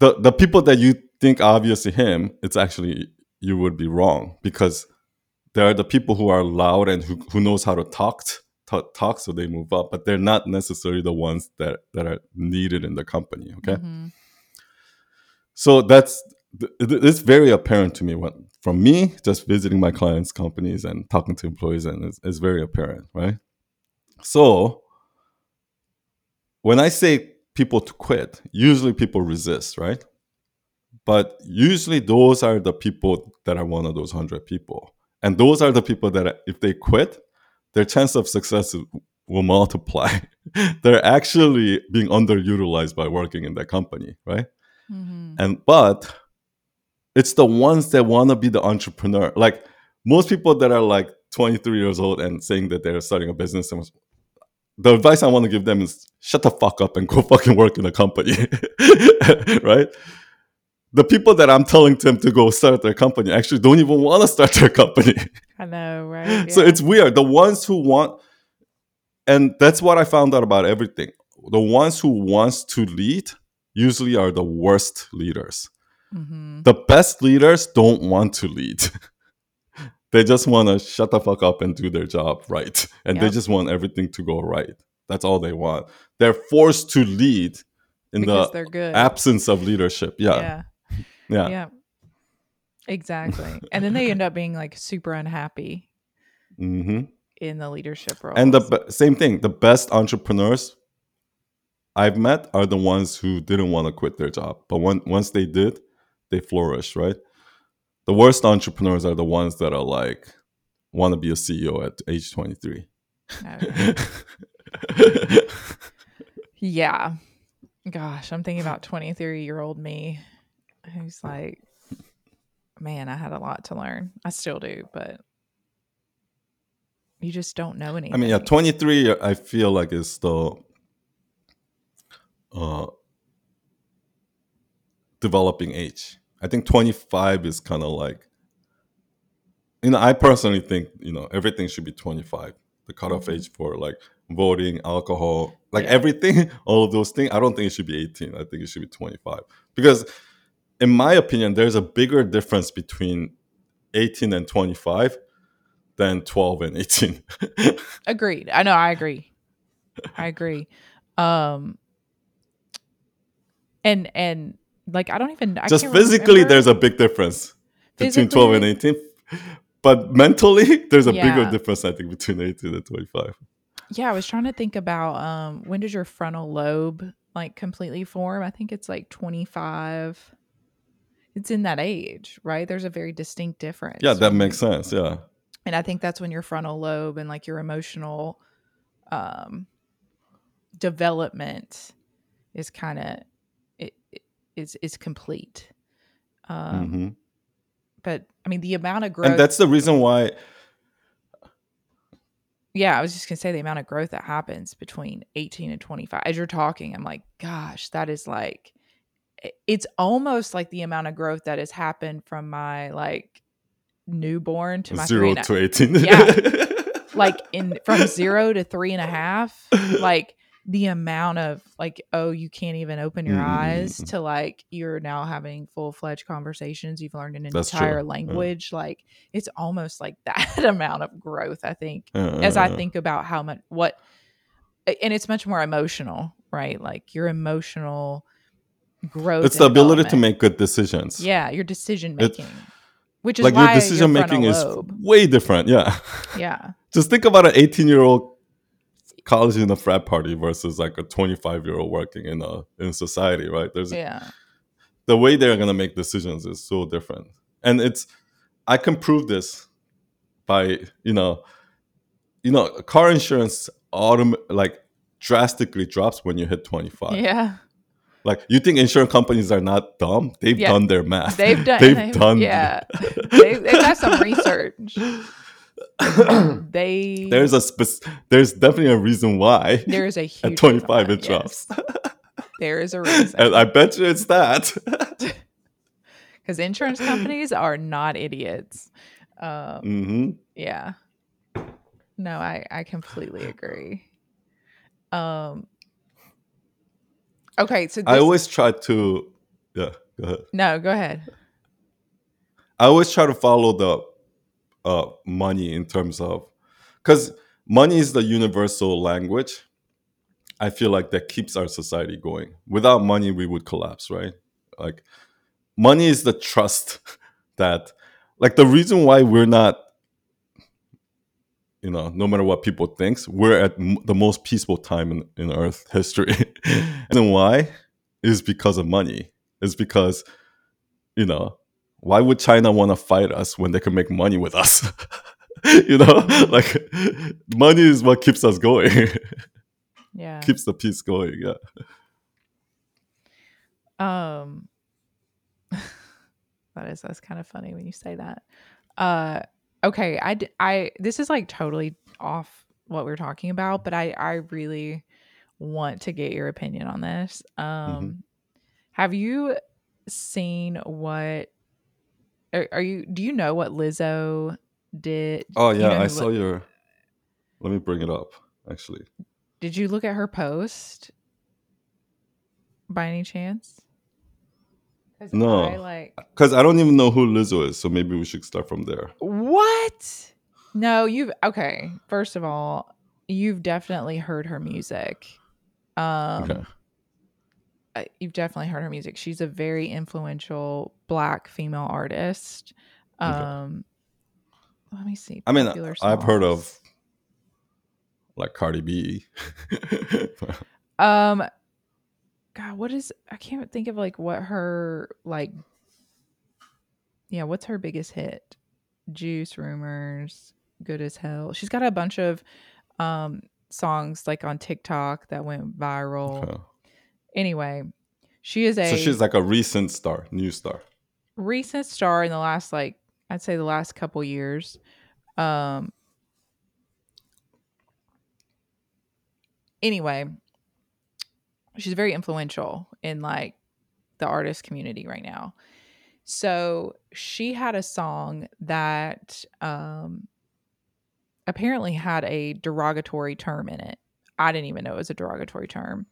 the the people that you think are obvious to him it's actually you would be wrong because there are the people who are loud and who, who knows how to talk talk, talk so they move up but they're not necessarily the ones that that are needed in the company okay? Hmm so that's th- th- it's very apparent to me when from me just visiting my clients companies and talking to employees and it's, it's very apparent right? So when i say people to quit usually people resist right? But usually those are the people that are one of those 100 people. And those are the people that if they quit their chance of success will multiply they're actually being underutilized by working in that company right hmm and but it's the ones that want to be the entrepreneur like most people that are like 23 years old and saying that they're starting a business and the advice I want to give them is shut the fuck up and go fucking work in a company. right? The people that I'm telling them to go start their company actually don't even want to start their company. I know, right? So it's weird. The ones who want and that's what I found out about everything. The ones who wants to lead usually are the worst leaders. Mhm. The best leaders don't want to lead. they just want to shut the fuck up and do their job right. And they just want everything to go right. That's all they want. They're forced to lead in because the absence of leadership. Yeah. yeah. Yeah. Yeah. Exactly. and then they end up being like super unhappy hmm in the leadership role. And the same thing, the best entrepreneurs I've met are the ones who didn't want to quit their job. But when, once they did, they flourished, right? The worst entrepreneurs are the ones that are like, want to be a CEO at age 23. Yeah. Gosh, I'm thinking about 23 year old me who's like, man, I had a lot to learn. I still do, but you just don't know anything. I mean, yeah, 23, I feel like is still uh, developing age. I think 25 is kind of like, you know, I personally think, you know, everything should be 25. The cutoff Mhm. age for like voting, alcohol, like Yeah. everything, all of those things. I don't think it should be 18. I think it should be 25. Because, in my opinion, there's a bigger difference between 18 and 25 than 12 and 18. Agreed. I know, I agree. I agree. Um and and like I don't even I just physically remember. there's a big difference between 12 and 18 but mentally there's a bigger difference i think between 18 and 25 Yeah, I was trying to think about um when does your frontal lobe like completely form? I think it's like 25. It's in that age, right? There's a very distinct difference. yeah that makes sense yeah And I think that's when your frontal lobe and like your emotional um development is kind of it, it is is complete. Um hmm but I mean the amount of growth and that's the reason why yeah, I was just gonna say the amount of growth that happens between 18 and 25. As you're talking, I'm like, gosh, that is like it's almost like the amount of growth that has happened from my like newborn to my zero to 18 Yeah. like in from zero to three and a half, like the amount of like, oh, you can't even open your eyes Mm. to like you're now having full fledged conversations. You've learned an That's true, entire yeah. language. Like it's almost like that amount of growth, I think Uh, as I think about how much what and it's much more emotional, right? Like your emotional growth. it's the ability to make good decisions Yeah, your decision It- making. Which is like your decision making is way different yeah Yeah. just think about an 18 year old college in a frat party versus like a 25 year old working in a in society right there's Yeah. the way they're going to make decisions is so different and it's i can prove this by you know you know car insurance autom- like drastically drops when you hit 25 Yeah. Like you think insurance companies are not dumb they've Yeah. done their math They've done they've, done Yeah. they, they've got some research. They there's a spec- there's definitely a reason why there is a huge at 25 reason it drops yes. There is a reason. and i bet you it's that Because insurance companies are not idiots. Um, hmm Yeah. No, I I completely agree. Um Okay, so this, i always try to yeah go ahead No, go ahead. I always try to follow the uh, money in terms of because money is the universal language. I feel like that keeps our society going. Without money, we would collapse, right? Like, money is the trust that, like, the reason why we're not, you know, no matter what people thinks, we're at m- the most peaceful time in, in Earth history. and why is because of money. It's because, you know, why would China want to fight us when they can make money with us? you know, like money is what keeps us going, Yeah. keeps the peace going. Yeah. Um that is that's kind of funny when you say that. Uh okay, I I this is like totally off what we're talking about, but I I really want to get your opinion on this. Um Mhm. have you seen what are, are you do you know what Lizzo did? Oh you yeah, know I saw your. Let me bring it up. Actually, Did you look at her post by any chance? 'Cause No. I like because I don't even know who Lizzo is, so maybe we should start from there. What? No, you've okay. First of all, you've definitely heard her music. Um Okay. uh, you've definitely heard her music. She's a very influential black female artist. Okay. Um let me see. I mean, popular I've heard of like Cardi B. um God, what is I can't think of like what her like yeah, what's her biggest hit? Juice Rumors, Good as Hell. She's got a bunch of um songs like on TikTok that went viral. Anyway, she is a So she's like a recent star, new star. recent star in the last like I'd say the last couple years. Um anyway, she's very influential in like the artist community right now. So she had a song that um apparently had a derogatory term in it. I didn't even know it was a derogatory term,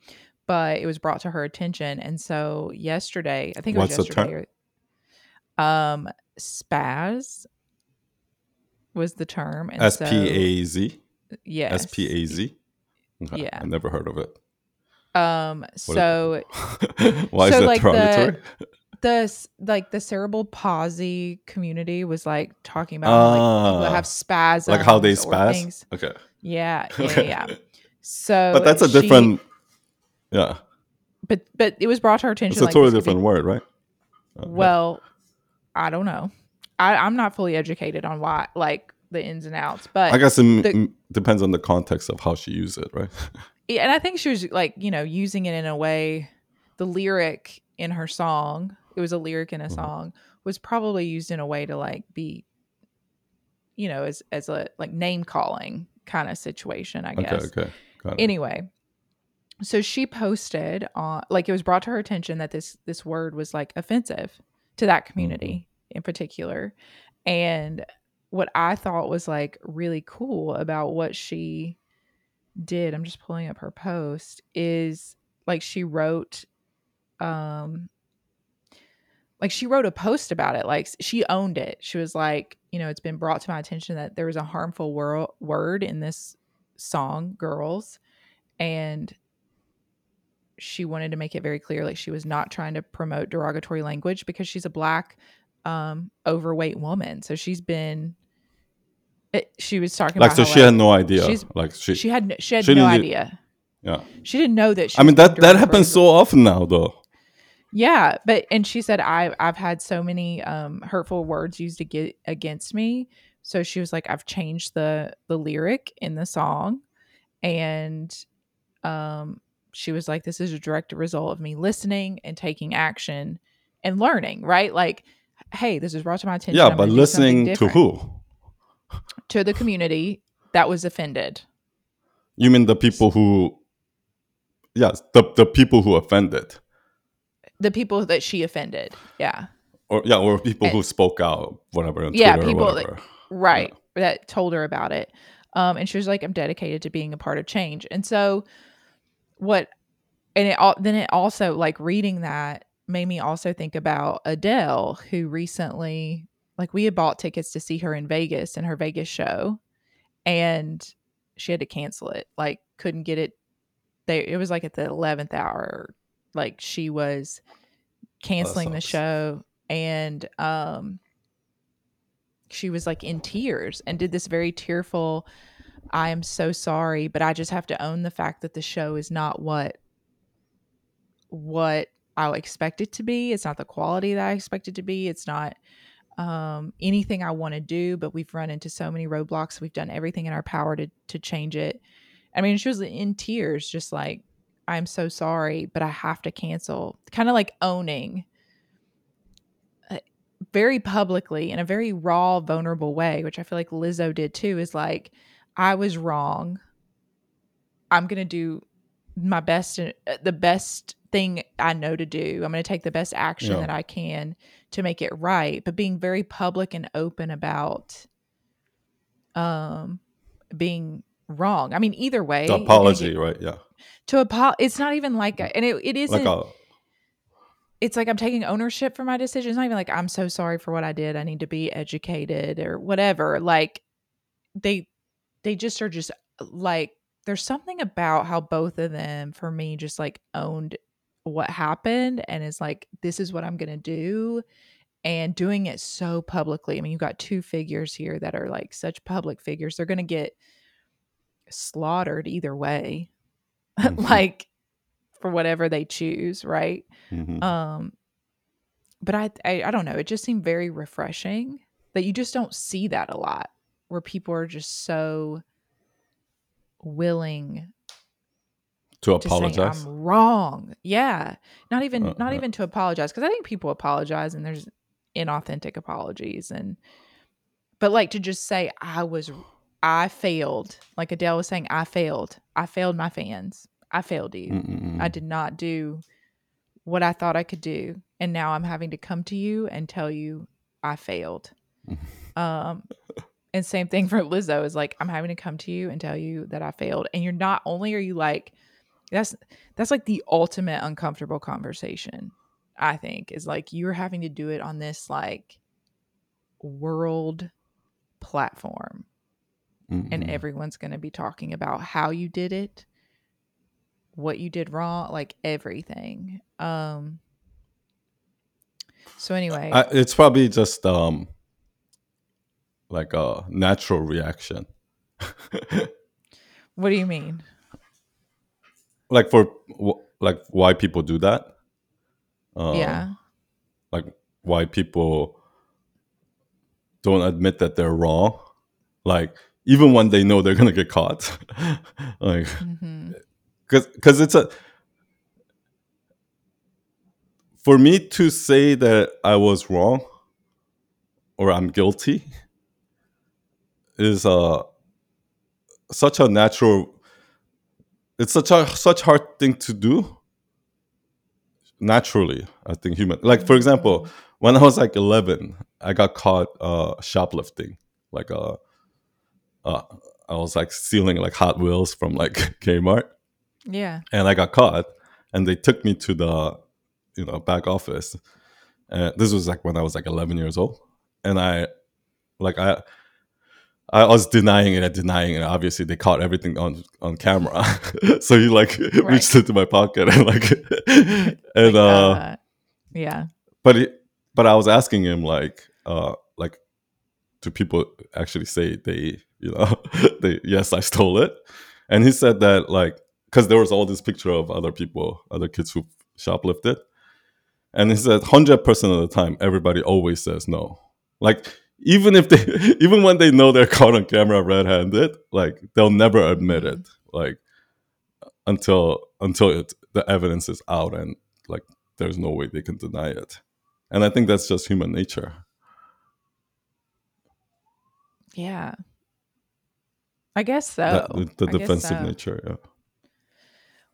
but it was brought to her attention. And so yesterday, I think it was What's the term? yesterday. Um, spaz was the term. S P A Z. S so- P A Z. Yes. S P A Z. Okay. Yeah. I never heard of it. Um. So why so, is that like, the- derogatory? the like the cerebral palsy community was like talking about how, like people that Ah, have spasms, like how they spaz. things. Okay. Yeah, yeah, Okay. yeah. So, but that's a she- different. Yeah, But but it was brought to our attention. it's a like, totally could be- different word, right? Uh, Well, I don't know. I, I'm not fully educated on why, like the ins and outs, but I guess it the- depends on the context of how she used it, right? And I think she was like, you know, using it in a way. The lyric in her song, it was a lyric in a Mhm. song, was probably used in a way to like be, you know, as as a like name calling kind of situation, I guess. okay, got it. Anyway, so she posted on like it was brought to her attention that this this word was like offensive to that community in particular. And what I thought was like really cool about what she did, I'm just pulling up her post, is like she wrote um like she wrote a post about it like she owned it. She was like you know it's been brought to my attention that there was a harmful wor- word in this song Grrrls and she wanted to make it very clear like she was not trying to promote derogatory language because she's a black um overweight woman. So she's been it, she was talking like, about so how, she had no idea. she's- Like, she, she had no, she had she no idea yeah. she didn't know that she I mean, that that happens so often now, though. yeah, but and she said I I've had so many um hurtful words used to get against me. So she was like I've changed the the lyric in the song and um she was like this is a direct result of me listening and taking action and learning, right? Like hey, this is brought to my attention. Yeah, I'm but gonna do something listening to who? To the community that was offended. You mean the people who? Yes, the the people who offended, The people that she offended. Yeah. or yeah, or people And- who spoke out, whatever. Yeah, Twitter people or that- whatever. right that told her about it um and she was like i'm dedicated to being a part of change and so what and it all then it also like reading that made me also think about adele who recently like we had bought tickets to see her in vegas in her vegas show and she had to cancel it like couldn't get it. They it was like at the 11th hour like she was canceling the show and um she was like in tears and did this very tearful i am so sorry but i just have to own the fact that the show is not what what i expect it to be. It's not the quality that i expect it to be. It's not um, anything i want to do but we've run into so many roadblocks we've done everything in our power to to change it i mean she was in tears just like i'm so sorry but i have to cancel kind of like owning very publicly in a very raw, vulnerable way, which I feel like Lizzo did too, is like, I was wrong. I'm going to do my best, uh, the best thing I know to do. I'm going to take the best action Yeah. that I can to make it right, but being very public and open about um being wrong. I mean, either way, The apology, get- right? Yeah. to apo- it's not even like a, and it, it isn't Like a it's like I'm taking ownership for my decision. It's not even like I'm so sorry for what I did. I need to be educated or whatever. Like they they just are just like there's something about how both of them for me just like owned what happened and is like this is what I'm going to do and doing it so publicly. I mean, you've got two figures here that are like such public figures. They're going to get slaughtered either way. Mhm. like for whatever they choose, right? mhm. um but I, I i don't know it just seemed very refreshing that you just don't see that a lot where people are just so willing to apologize. i'm wrong yeah not even Uh, not uh. even to apologize because i think people apologize and there's inauthentic apologies and but like to just say i was i failed like adele was saying i failed i failed my fans i failed you Mm-mm-mm. I did not do what I thought I could do. And now I'm having to come to you and tell you I failed. um and same thing for Lizzo is like I'm having to come to you and tell you that I failed. And you're not only are you like that's that's like the ultimate uncomfortable conversation, I think, is like you're having to do it on this like world platform and Mm-mm. everyone's going to be talking about how you did it what you did wrong like everything um so anyway I, it's probably just um like a natural reaction. what do you mean like for like why people do that. Um, yeah Like why people don't admit that they're wrong. Like even when they know they're gonna get caught. like because because it's a for me to say that I was wrong or I'm guilty is uh such a natural it's such a such hard thing to do naturally i think human like for example when i was like 11 i got caught uh shoplifting like uh, uh i was like stealing like hot wheels from like kmart. Yeah. And I got caught, and they took me to the, you know, back office. And this was like when I was like 11 years old, and I, like I, I was denying it and denying it. Obviously, they caught everything on on camera, so he like reached into my pocket and like, and Like, uh, uh, yeah. but he, but I was asking him like, uh, like, do people actually say they, you know, they yes I stole it, and he said that like because there was all this picture of other people, other kids who shoplifted, and he said hundred percent of the time everybody always says no, like even if they even when they know they're caught on camera red-handed, like they'll never admit it, like until until it, the evidence is out and like there's no way they can deny it. And i think that's just human nature. Yeah. I guess so. That, the, the defensive so. nature yeah.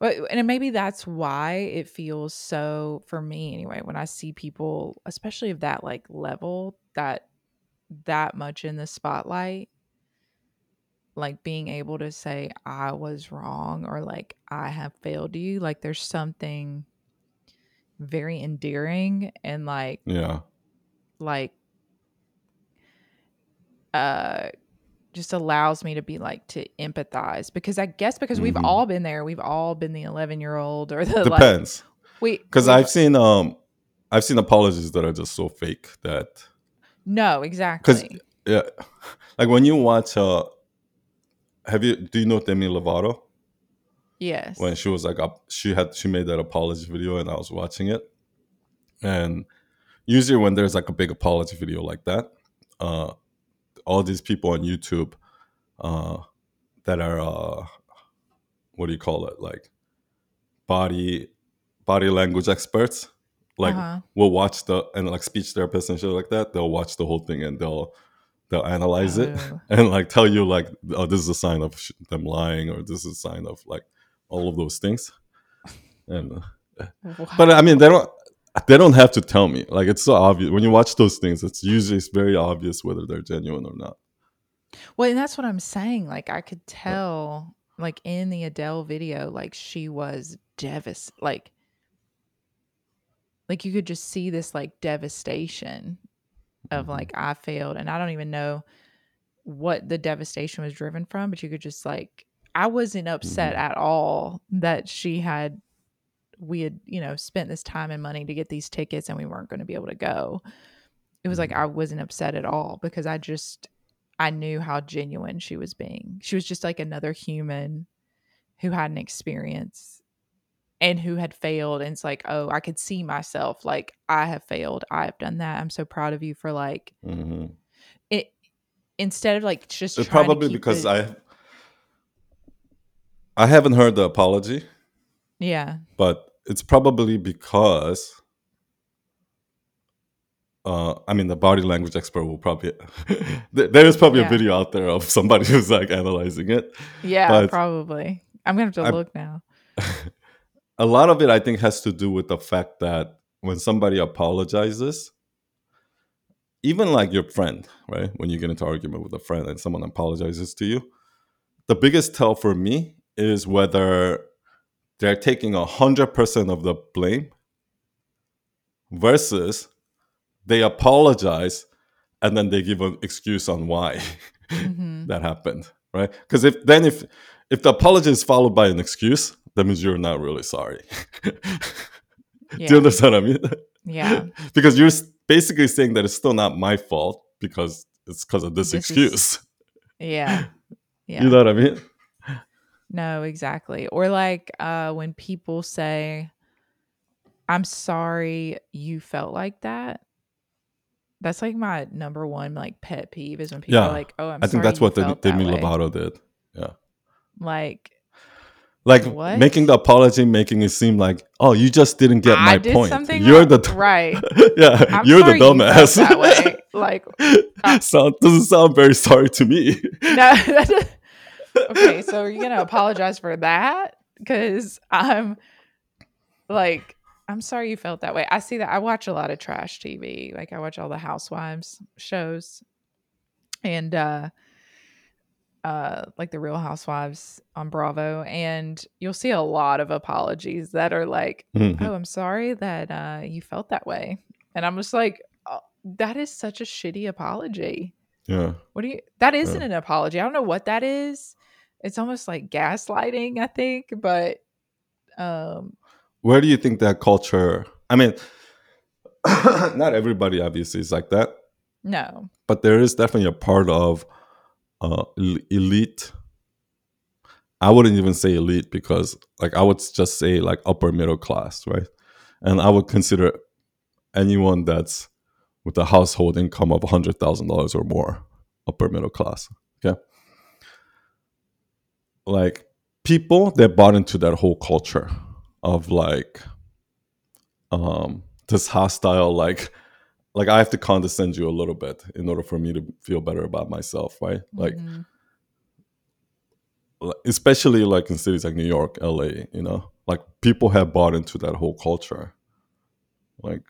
Well, and maybe that's why it feels so for me anyway when I see people, especially of that like level, that that much in the spotlight, like being able to say I was wrong or like I have failed you, like there's something very endearing and like yeah like uh just allows me to be like to empathize because I guess because we've Mhm. all been there, we've all been the 11 year old or the like depends we because i've seen um i've seen apologies that are just so fake that no exactly. Because yeah like when you watch uh have you do you know demi lovato? Yes. When she was like up she had she made that apology video and i was watching it. And usually when there's like a big apology video like that uh all these people on youtube uh that are uh what do you call it? Like body body language experts like Uh-huh. will watch the and like speech therapists and shit like that. They'll watch the whole thing and they'll they'll analyze it Oh. and like tell you like oh this is a sign of sh- them lying or this is a sign of like all of those things. And but I mean they don't they don't have to tell me like it's so obvious when you watch those things. It's usually it's very obvious whether they're genuine or not. Well, and that's what I'm saying. Like I could tell, like in the Adele video, like she was devastated. Like, like you could just see this like devastation of Mhm. like I failed, and I don't even know what the devastation was driven from, but you could just like I wasn't upset Mhm. at all that she had we had you know spent this time and money to get these tickets and we weren't going to be able to go. It was like Mhm. I wasn't upset at all because I just I knew how genuine she was being. She was just like another human who had an experience and who had failed. And it's like, oh, I could see myself like I have failed. I have done that. I'm so proud of you for like Mhm. it. Instead of like just It's trying to probably because I I haven't heard the apology, yeah but it's probably because uh, I mean the body language expert will probably there there is probably Yeah. a video out there of somebody who's like analyzing it. yeah But- probably. I'm gonna have to I- look now. a lot of it I think has to do with the fact that when somebody apologizes, even like your friend, right? When you get into argument with a friend and someone apologizes to you, the biggest tell for me is whether they're taking a hundred percent of the blame versus they apologize and then they give an excuse on why hmm that happened, right? Because if then if if the apology is followed by an excuse, that means you're not really sorry. Do you understand what I mean? Yeah. because you're basically saying that it's still not my fault because it's because of this, This is- excuse. Yeah. Yeah. You know what I mean? No, exactly. Or like uh when people say, I'm sorry you felt like that. That's like my number one like pet peeve is when people Yeah. are like, Oh, I'm i think that's what the Demi. Lovato did. Yeah. Like Like What? making the apology, making it seem like, oh, you just didn't get I my did point. something You're wrong." the right. yeah, I'm you're the sorry you dumbass. that way. Like sound doesn't sound very sorry to me. no okay so are you gonna apologize for that because i'm like i'm sorry you felt that way i see that i watch a lot of trash tv like i watch all the housewives shows and uh uh like the real housewives on bravo and you'll see a lot of apologies that are like Mhm. oh i'm sorry that uh you felt that way and i'm just like oh, that is such a shitty apology Yeah. what do you? That isn't an apology. I don't know what that is. It's almost like gaslighting, I think. But um, Where do you think that culture? I mean, not everybody obviously is like that, no, but there is definitely a part of uh, elite. I wouldn't even say elite because, like, I would just say like upper middle class, right? And I would consider anyone that's with a household income of hundred thousand dollars or more upper middle class. Okay, like people that bought into that whole culture of like um this hostile like like i have to condescend you a little bit in order for me to feel better about myself right? Like Mhm. like, especially like in cities like new york la you know? Like people have bought into that whole culture. Like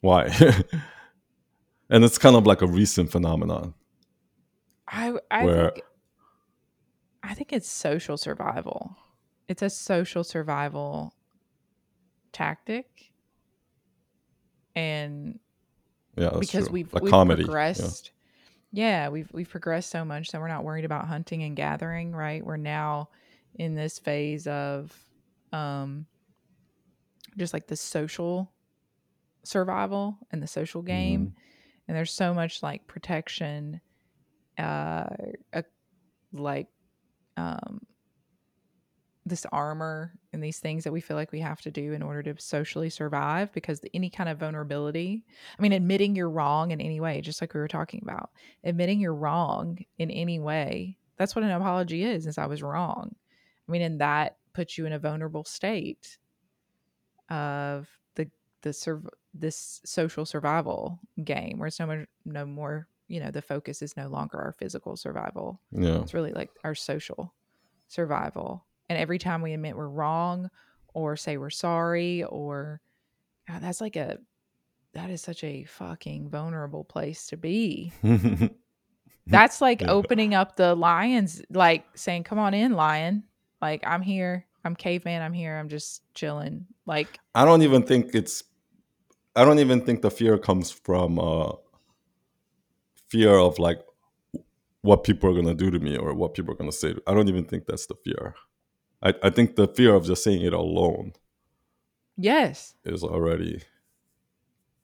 why? And it's kind of like a recent phenomenon. I I Where- think I think it's social survival. It's a social survival tactic, and yeah because true. we've we've comedy progressed. Yeah. we've we've progressed so much that we're not worried about hunting and gathering, right? We're now in this phase of um just like the social survival and the social game. Mhm. And there's so much like protection uh, uh like um this armor and these things that we feel like we have to do in order to socially survive because any kind of vulnerability i mean admitting you're wrong in any way just like we were talking about admitting you're wrong in any way that's what an apology is is i was wrong. I mean and that puts you in a vulnerable state of the the serv- this social survival game where it's no more no more you know the focus is no longer our physical survival. Yeah. it's really like our social survival and every time we admit we're wrong or say we're sorry or God, that's like a that is such a fucking vulnerable place to be that's like Yeah. opening up the lions like saying come on in lion like i'm here i'm caveman i'm here i'm just chilling like I don't even think it's. I don't even think the fear comes from uh, fear of like what people are gonna do to me or what people are gonna say. I don't even think that's the fear. I, I think the fear of just saying it alone yes is already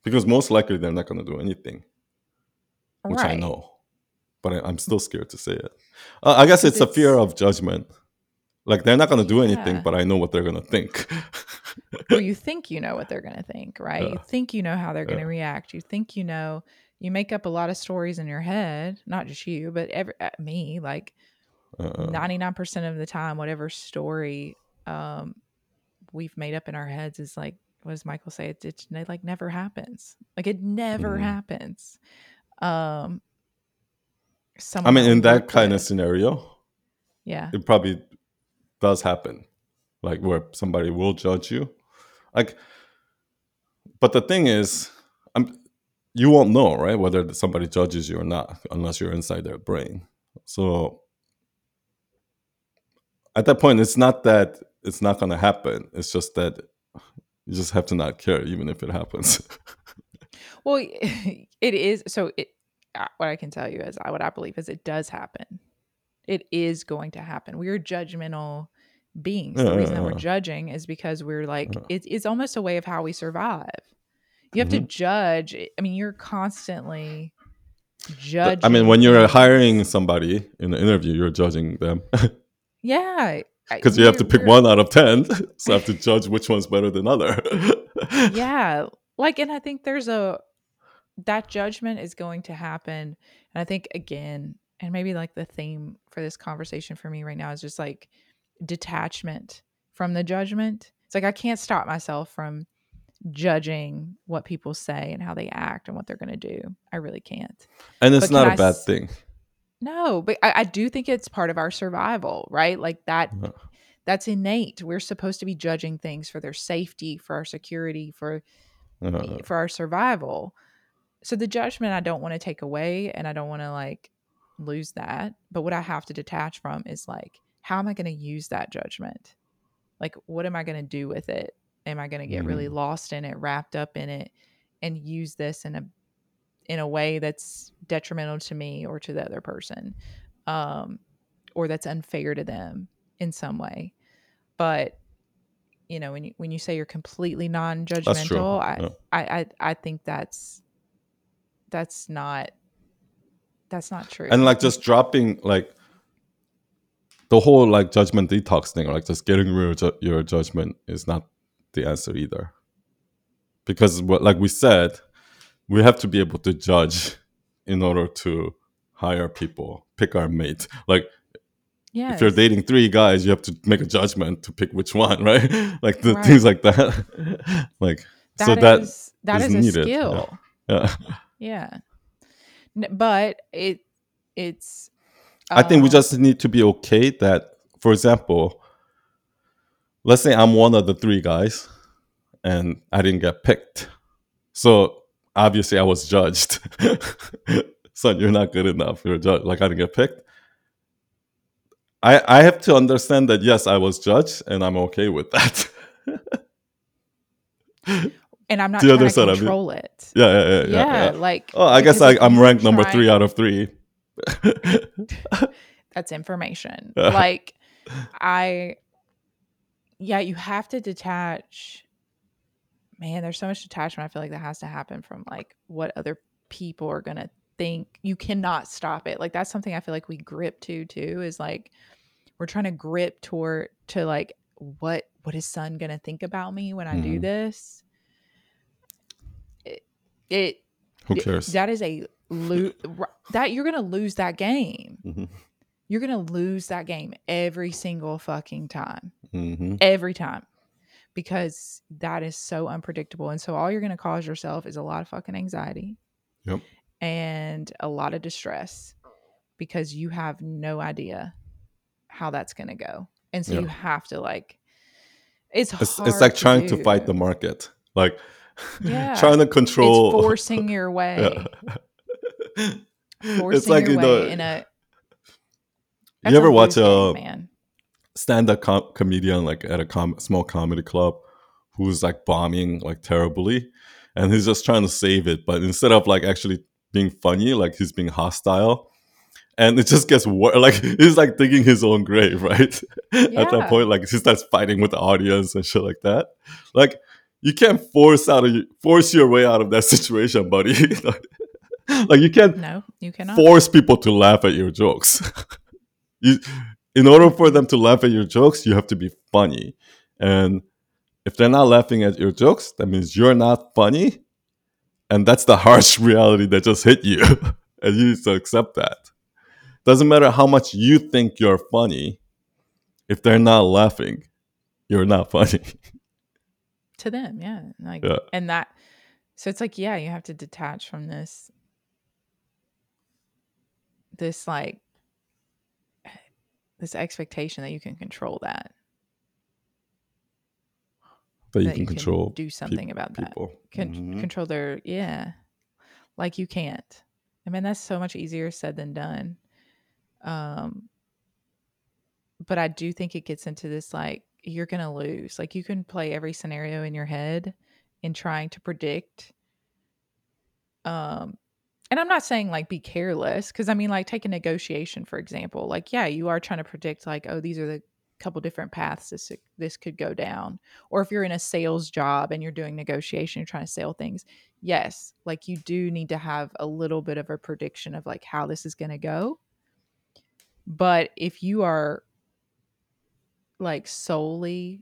because most likely they're not gonna do anything, which I know, but I, I'm still scared to say it. Uh, I guess it's a fear of judgment. Like they're not gonna do anything, Yeah. but I know what they're gonna think. or you think you know what they're going to think, right? You think you know how they're going to Yeah. react. You think you know. You make up a lot of stories in your head, not just you, but every uh, me. Like Uh, ninety nine percent of the time, whatever story um, we've made up in our heads is like, what does Michael say? It, it, like never happens. Like it never Mhm. happens. Um, I mean, in that kind of scenario, yeah, it probably does happen like where somebody will judge you like but the thing is I'm, you won't know right whether somebody judges you or not unless you're inside their brain so at that point it's not that it's not going to happen it's just that you just have to not care even if it happens Well, it is. So, it, uh, what I can tell you is, uh, what I believe is, it does happen. It is going to happen. We are judgmental beings. the reason yeah, that we're yeah. judging is because we're like, Yeah. it, it's almost a way of how we survive. You have to Mhm. judge. I mean, you're constantly judging. i mean when you're hiring somebody in an interview you're judging them yeah, because you have to pick one out of 10 so i have to judge which one's better than other. Yeah like and i think there's a that judgment is going to happen and i think again and maybe like the theme for this conversation for me right now is just like detachment from the judgment. It's like i can't stop myself from judging what people say and how they act and what they're going to do. I really can't. And it's But not a I bad s- thing no but i, I do think it's part of our survival right like that Yeah. that's innate we're supposed to be judging things for their safety for our security for Uh, for our survival. So the judgment I don't want to take away and I don't want to like lose that. But what I have to detach from is like, how am I going to use that judgment? Like, what am I going to do with it? Am I going to get really lost in it, wrapped up in it, and use this in a in a way that's detrimental to me or to the other person, um, or that's unfair to them in some way? But you know, when you when you say you're completely non-judgmental, I, yeah. I I I think that's that's not that's not true. and like just dropping like the whole like judgment detox thing like just getting rid of ju- your judgment is not the answer either because what like we said we have to be able to judge in order to hire people pick our mate like yes. if you're dating three guys you have to make a judgment to pick which one right like the Right. things like that like so That that is- that is is a yeah. skill. yeah Yeah. N- But it it's I think we uh, just need to be okay that, for example, let's say I'm one of the three guys and I didn't get picked. So obviously I was judged. Son, you're not good enough. You're judged. Like I didn't get picked. I I have to understand that yes, I was judged and I'm okay with that. and I'm not the trying other to side of it. control it. yeah, yeah, yeah, Yeah, yeah. like Oh, I guess I, I'm you ranked number three out of three. that's information. Yeah. like I yeah, you have to detach man, there's so much detachment I feel like that has to happen from like what other people are going to think. You cannot stop it. Like that's something I feel like we grip to too is like we're trying to grip toward to like what what is son going to think about me when I do Mhm. this? It, it Who it- cares? that is a lo- that you're going to lose that game. Mhm. You're going to lose that game every single fucking time Mhm. every time because that is so unpredictable. And so all you're going to cause yourself is a lot of fucking anxiety. Yep. And a lot of distress because you have no idea how that's going to go. And so Yeah. you have to like it's It's, hard it's like trying to fight the market, like Yeah. trying to control. It's forcing your way. Forcing it's like your you way know, in a you ever watch a uh, man. Stand-up com- comedian like at a com- small comedy club who's like bombing like terribly, and he's just trying to save it, but instead of like actually being funny, like he's being hostile. And it just gets worse. Like he's like digging his own grave, right? At that point, like he starts fighting with the audience and shit like that. Like you can't force out of force your way out of that situation, buddy. like you can't No, you cannot. force people to laugh at your jokes. you, in order for them to laugh at your jokes, you have to be funny. And if they're not laughing at your jokes, that means you're not funny. And that's the harsh reality that just hit you. and you need to accept that. Doesn't matter how much you think you're funny, if they're not laughing, you're not funny. to them yeah like Yeah. and that so it's like yeah you have to detach from this this like this expectation that you can control that. But you that can control do something about that. people. Con- Mhm. control their yeah. Like you can't. I mean that's so much easier said than done. Um but i do think it gets into this like you're gonna lose. Like you can play every scenario in your head in trying to predict um and i'm not saying like be careless because i mean like take a negotiation for example like yeah you are trying to predict like oh these are the couple different paths this this could go down. Or if you're in a sales job and you're doing negotiation you're trying to sell things yes like you do need to have a little bit of a prediction of like how this is going to go. But if you are like solely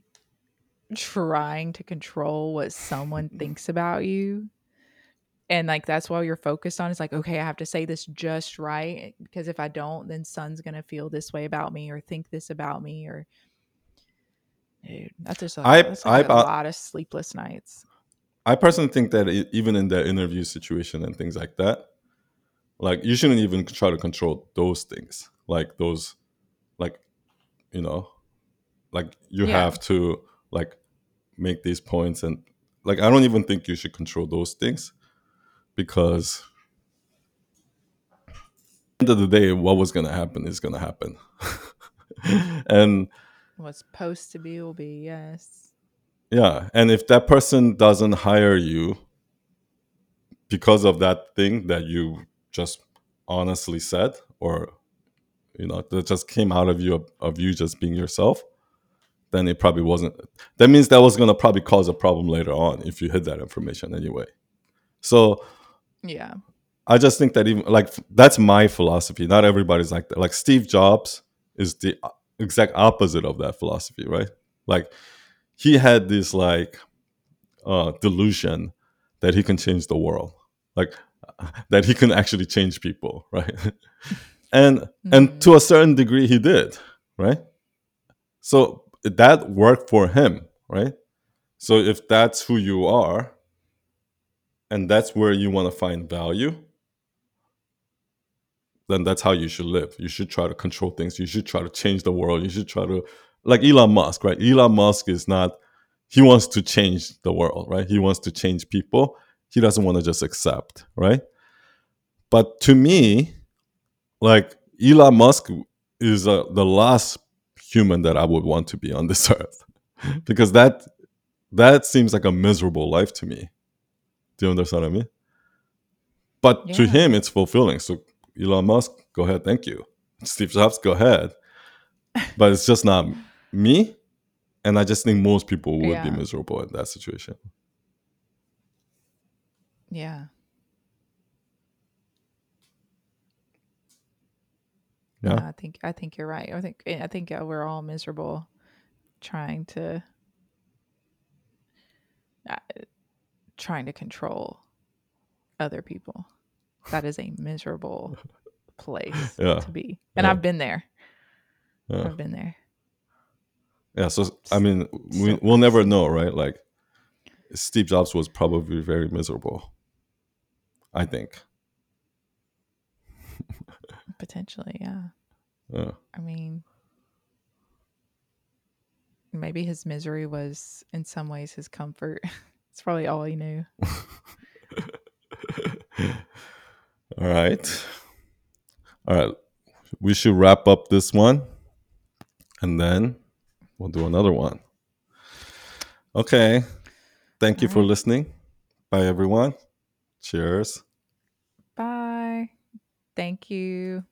trying to control what someone mm-hmm. thinks about you and like that's why you're focused on is like okay i have to say this just right because if i don't then son's gonna feel this way about me or think this about me or dude that's just a, I- that's like a I- lot of sleepless nights I personally think that even in that interview situation and things like that, like you shouldn't even try to control those things. Like those, like, you know, like you Yeah. have to like make these points and like I don't even think you should control those things because at the end of the day, what was gonna happen is gonna happen. and what's supposed to be will be yes Yeah, and if that person doesn't hire you because of that thing that you just honestly said, or you know that just came out of you of, of you just being yourself, then it probably wasn't. That means that was gonna probably cause a problem later on if you hid that information anyway. So yeah I just think that even like that's my philosophy. Not everybody's like that. Like Steve Jobs is the exact opposite of that philosophy, right? Like he had this like uh delusion that he can change the world. Like that he can actually change people, right? and and Mhm. to a certain degree he did, right? So that worked for him, right? So if that's who you are and that's where you want to find value, then that's how you should live. You should try to control things. You should try to change the world. You should try to, like Elon Musk, right? Elon Musk is not, he wants to change the world, right? He wants to change people. He doesn't want to just accept, right? But to me, like Elon Musk is uh, the last human that I would want to be on this earth because that that seems like a miserable life to me. Do you understand what I mean? But to him, it's fulfilling. So Elon Musk, go ahead, thank you. Steve Jobs, go ahead. But it's just not me, and I just think most people would be miserable in that situation. yeah Yeah. No, I think I think you're right. I think I think uh, we're all miserable trying to trying to control other people. That is a miserable place Yeah. to be. And Yeah. I've been there. Yeah. I've been there. Yeah, so I mean, we, we'll never know, right? Like, Steve Jobs was probably very miserable. I think. Potentially, yeah. Yeah. I mean, maybe his misery was in some ways his comfort. it's probably all he knew. all right. All right. We should wrap up this one and then we'll do another one. Okay. Thank you All for right. listening. Bye, everyone. Cheers. Bye. Thank you.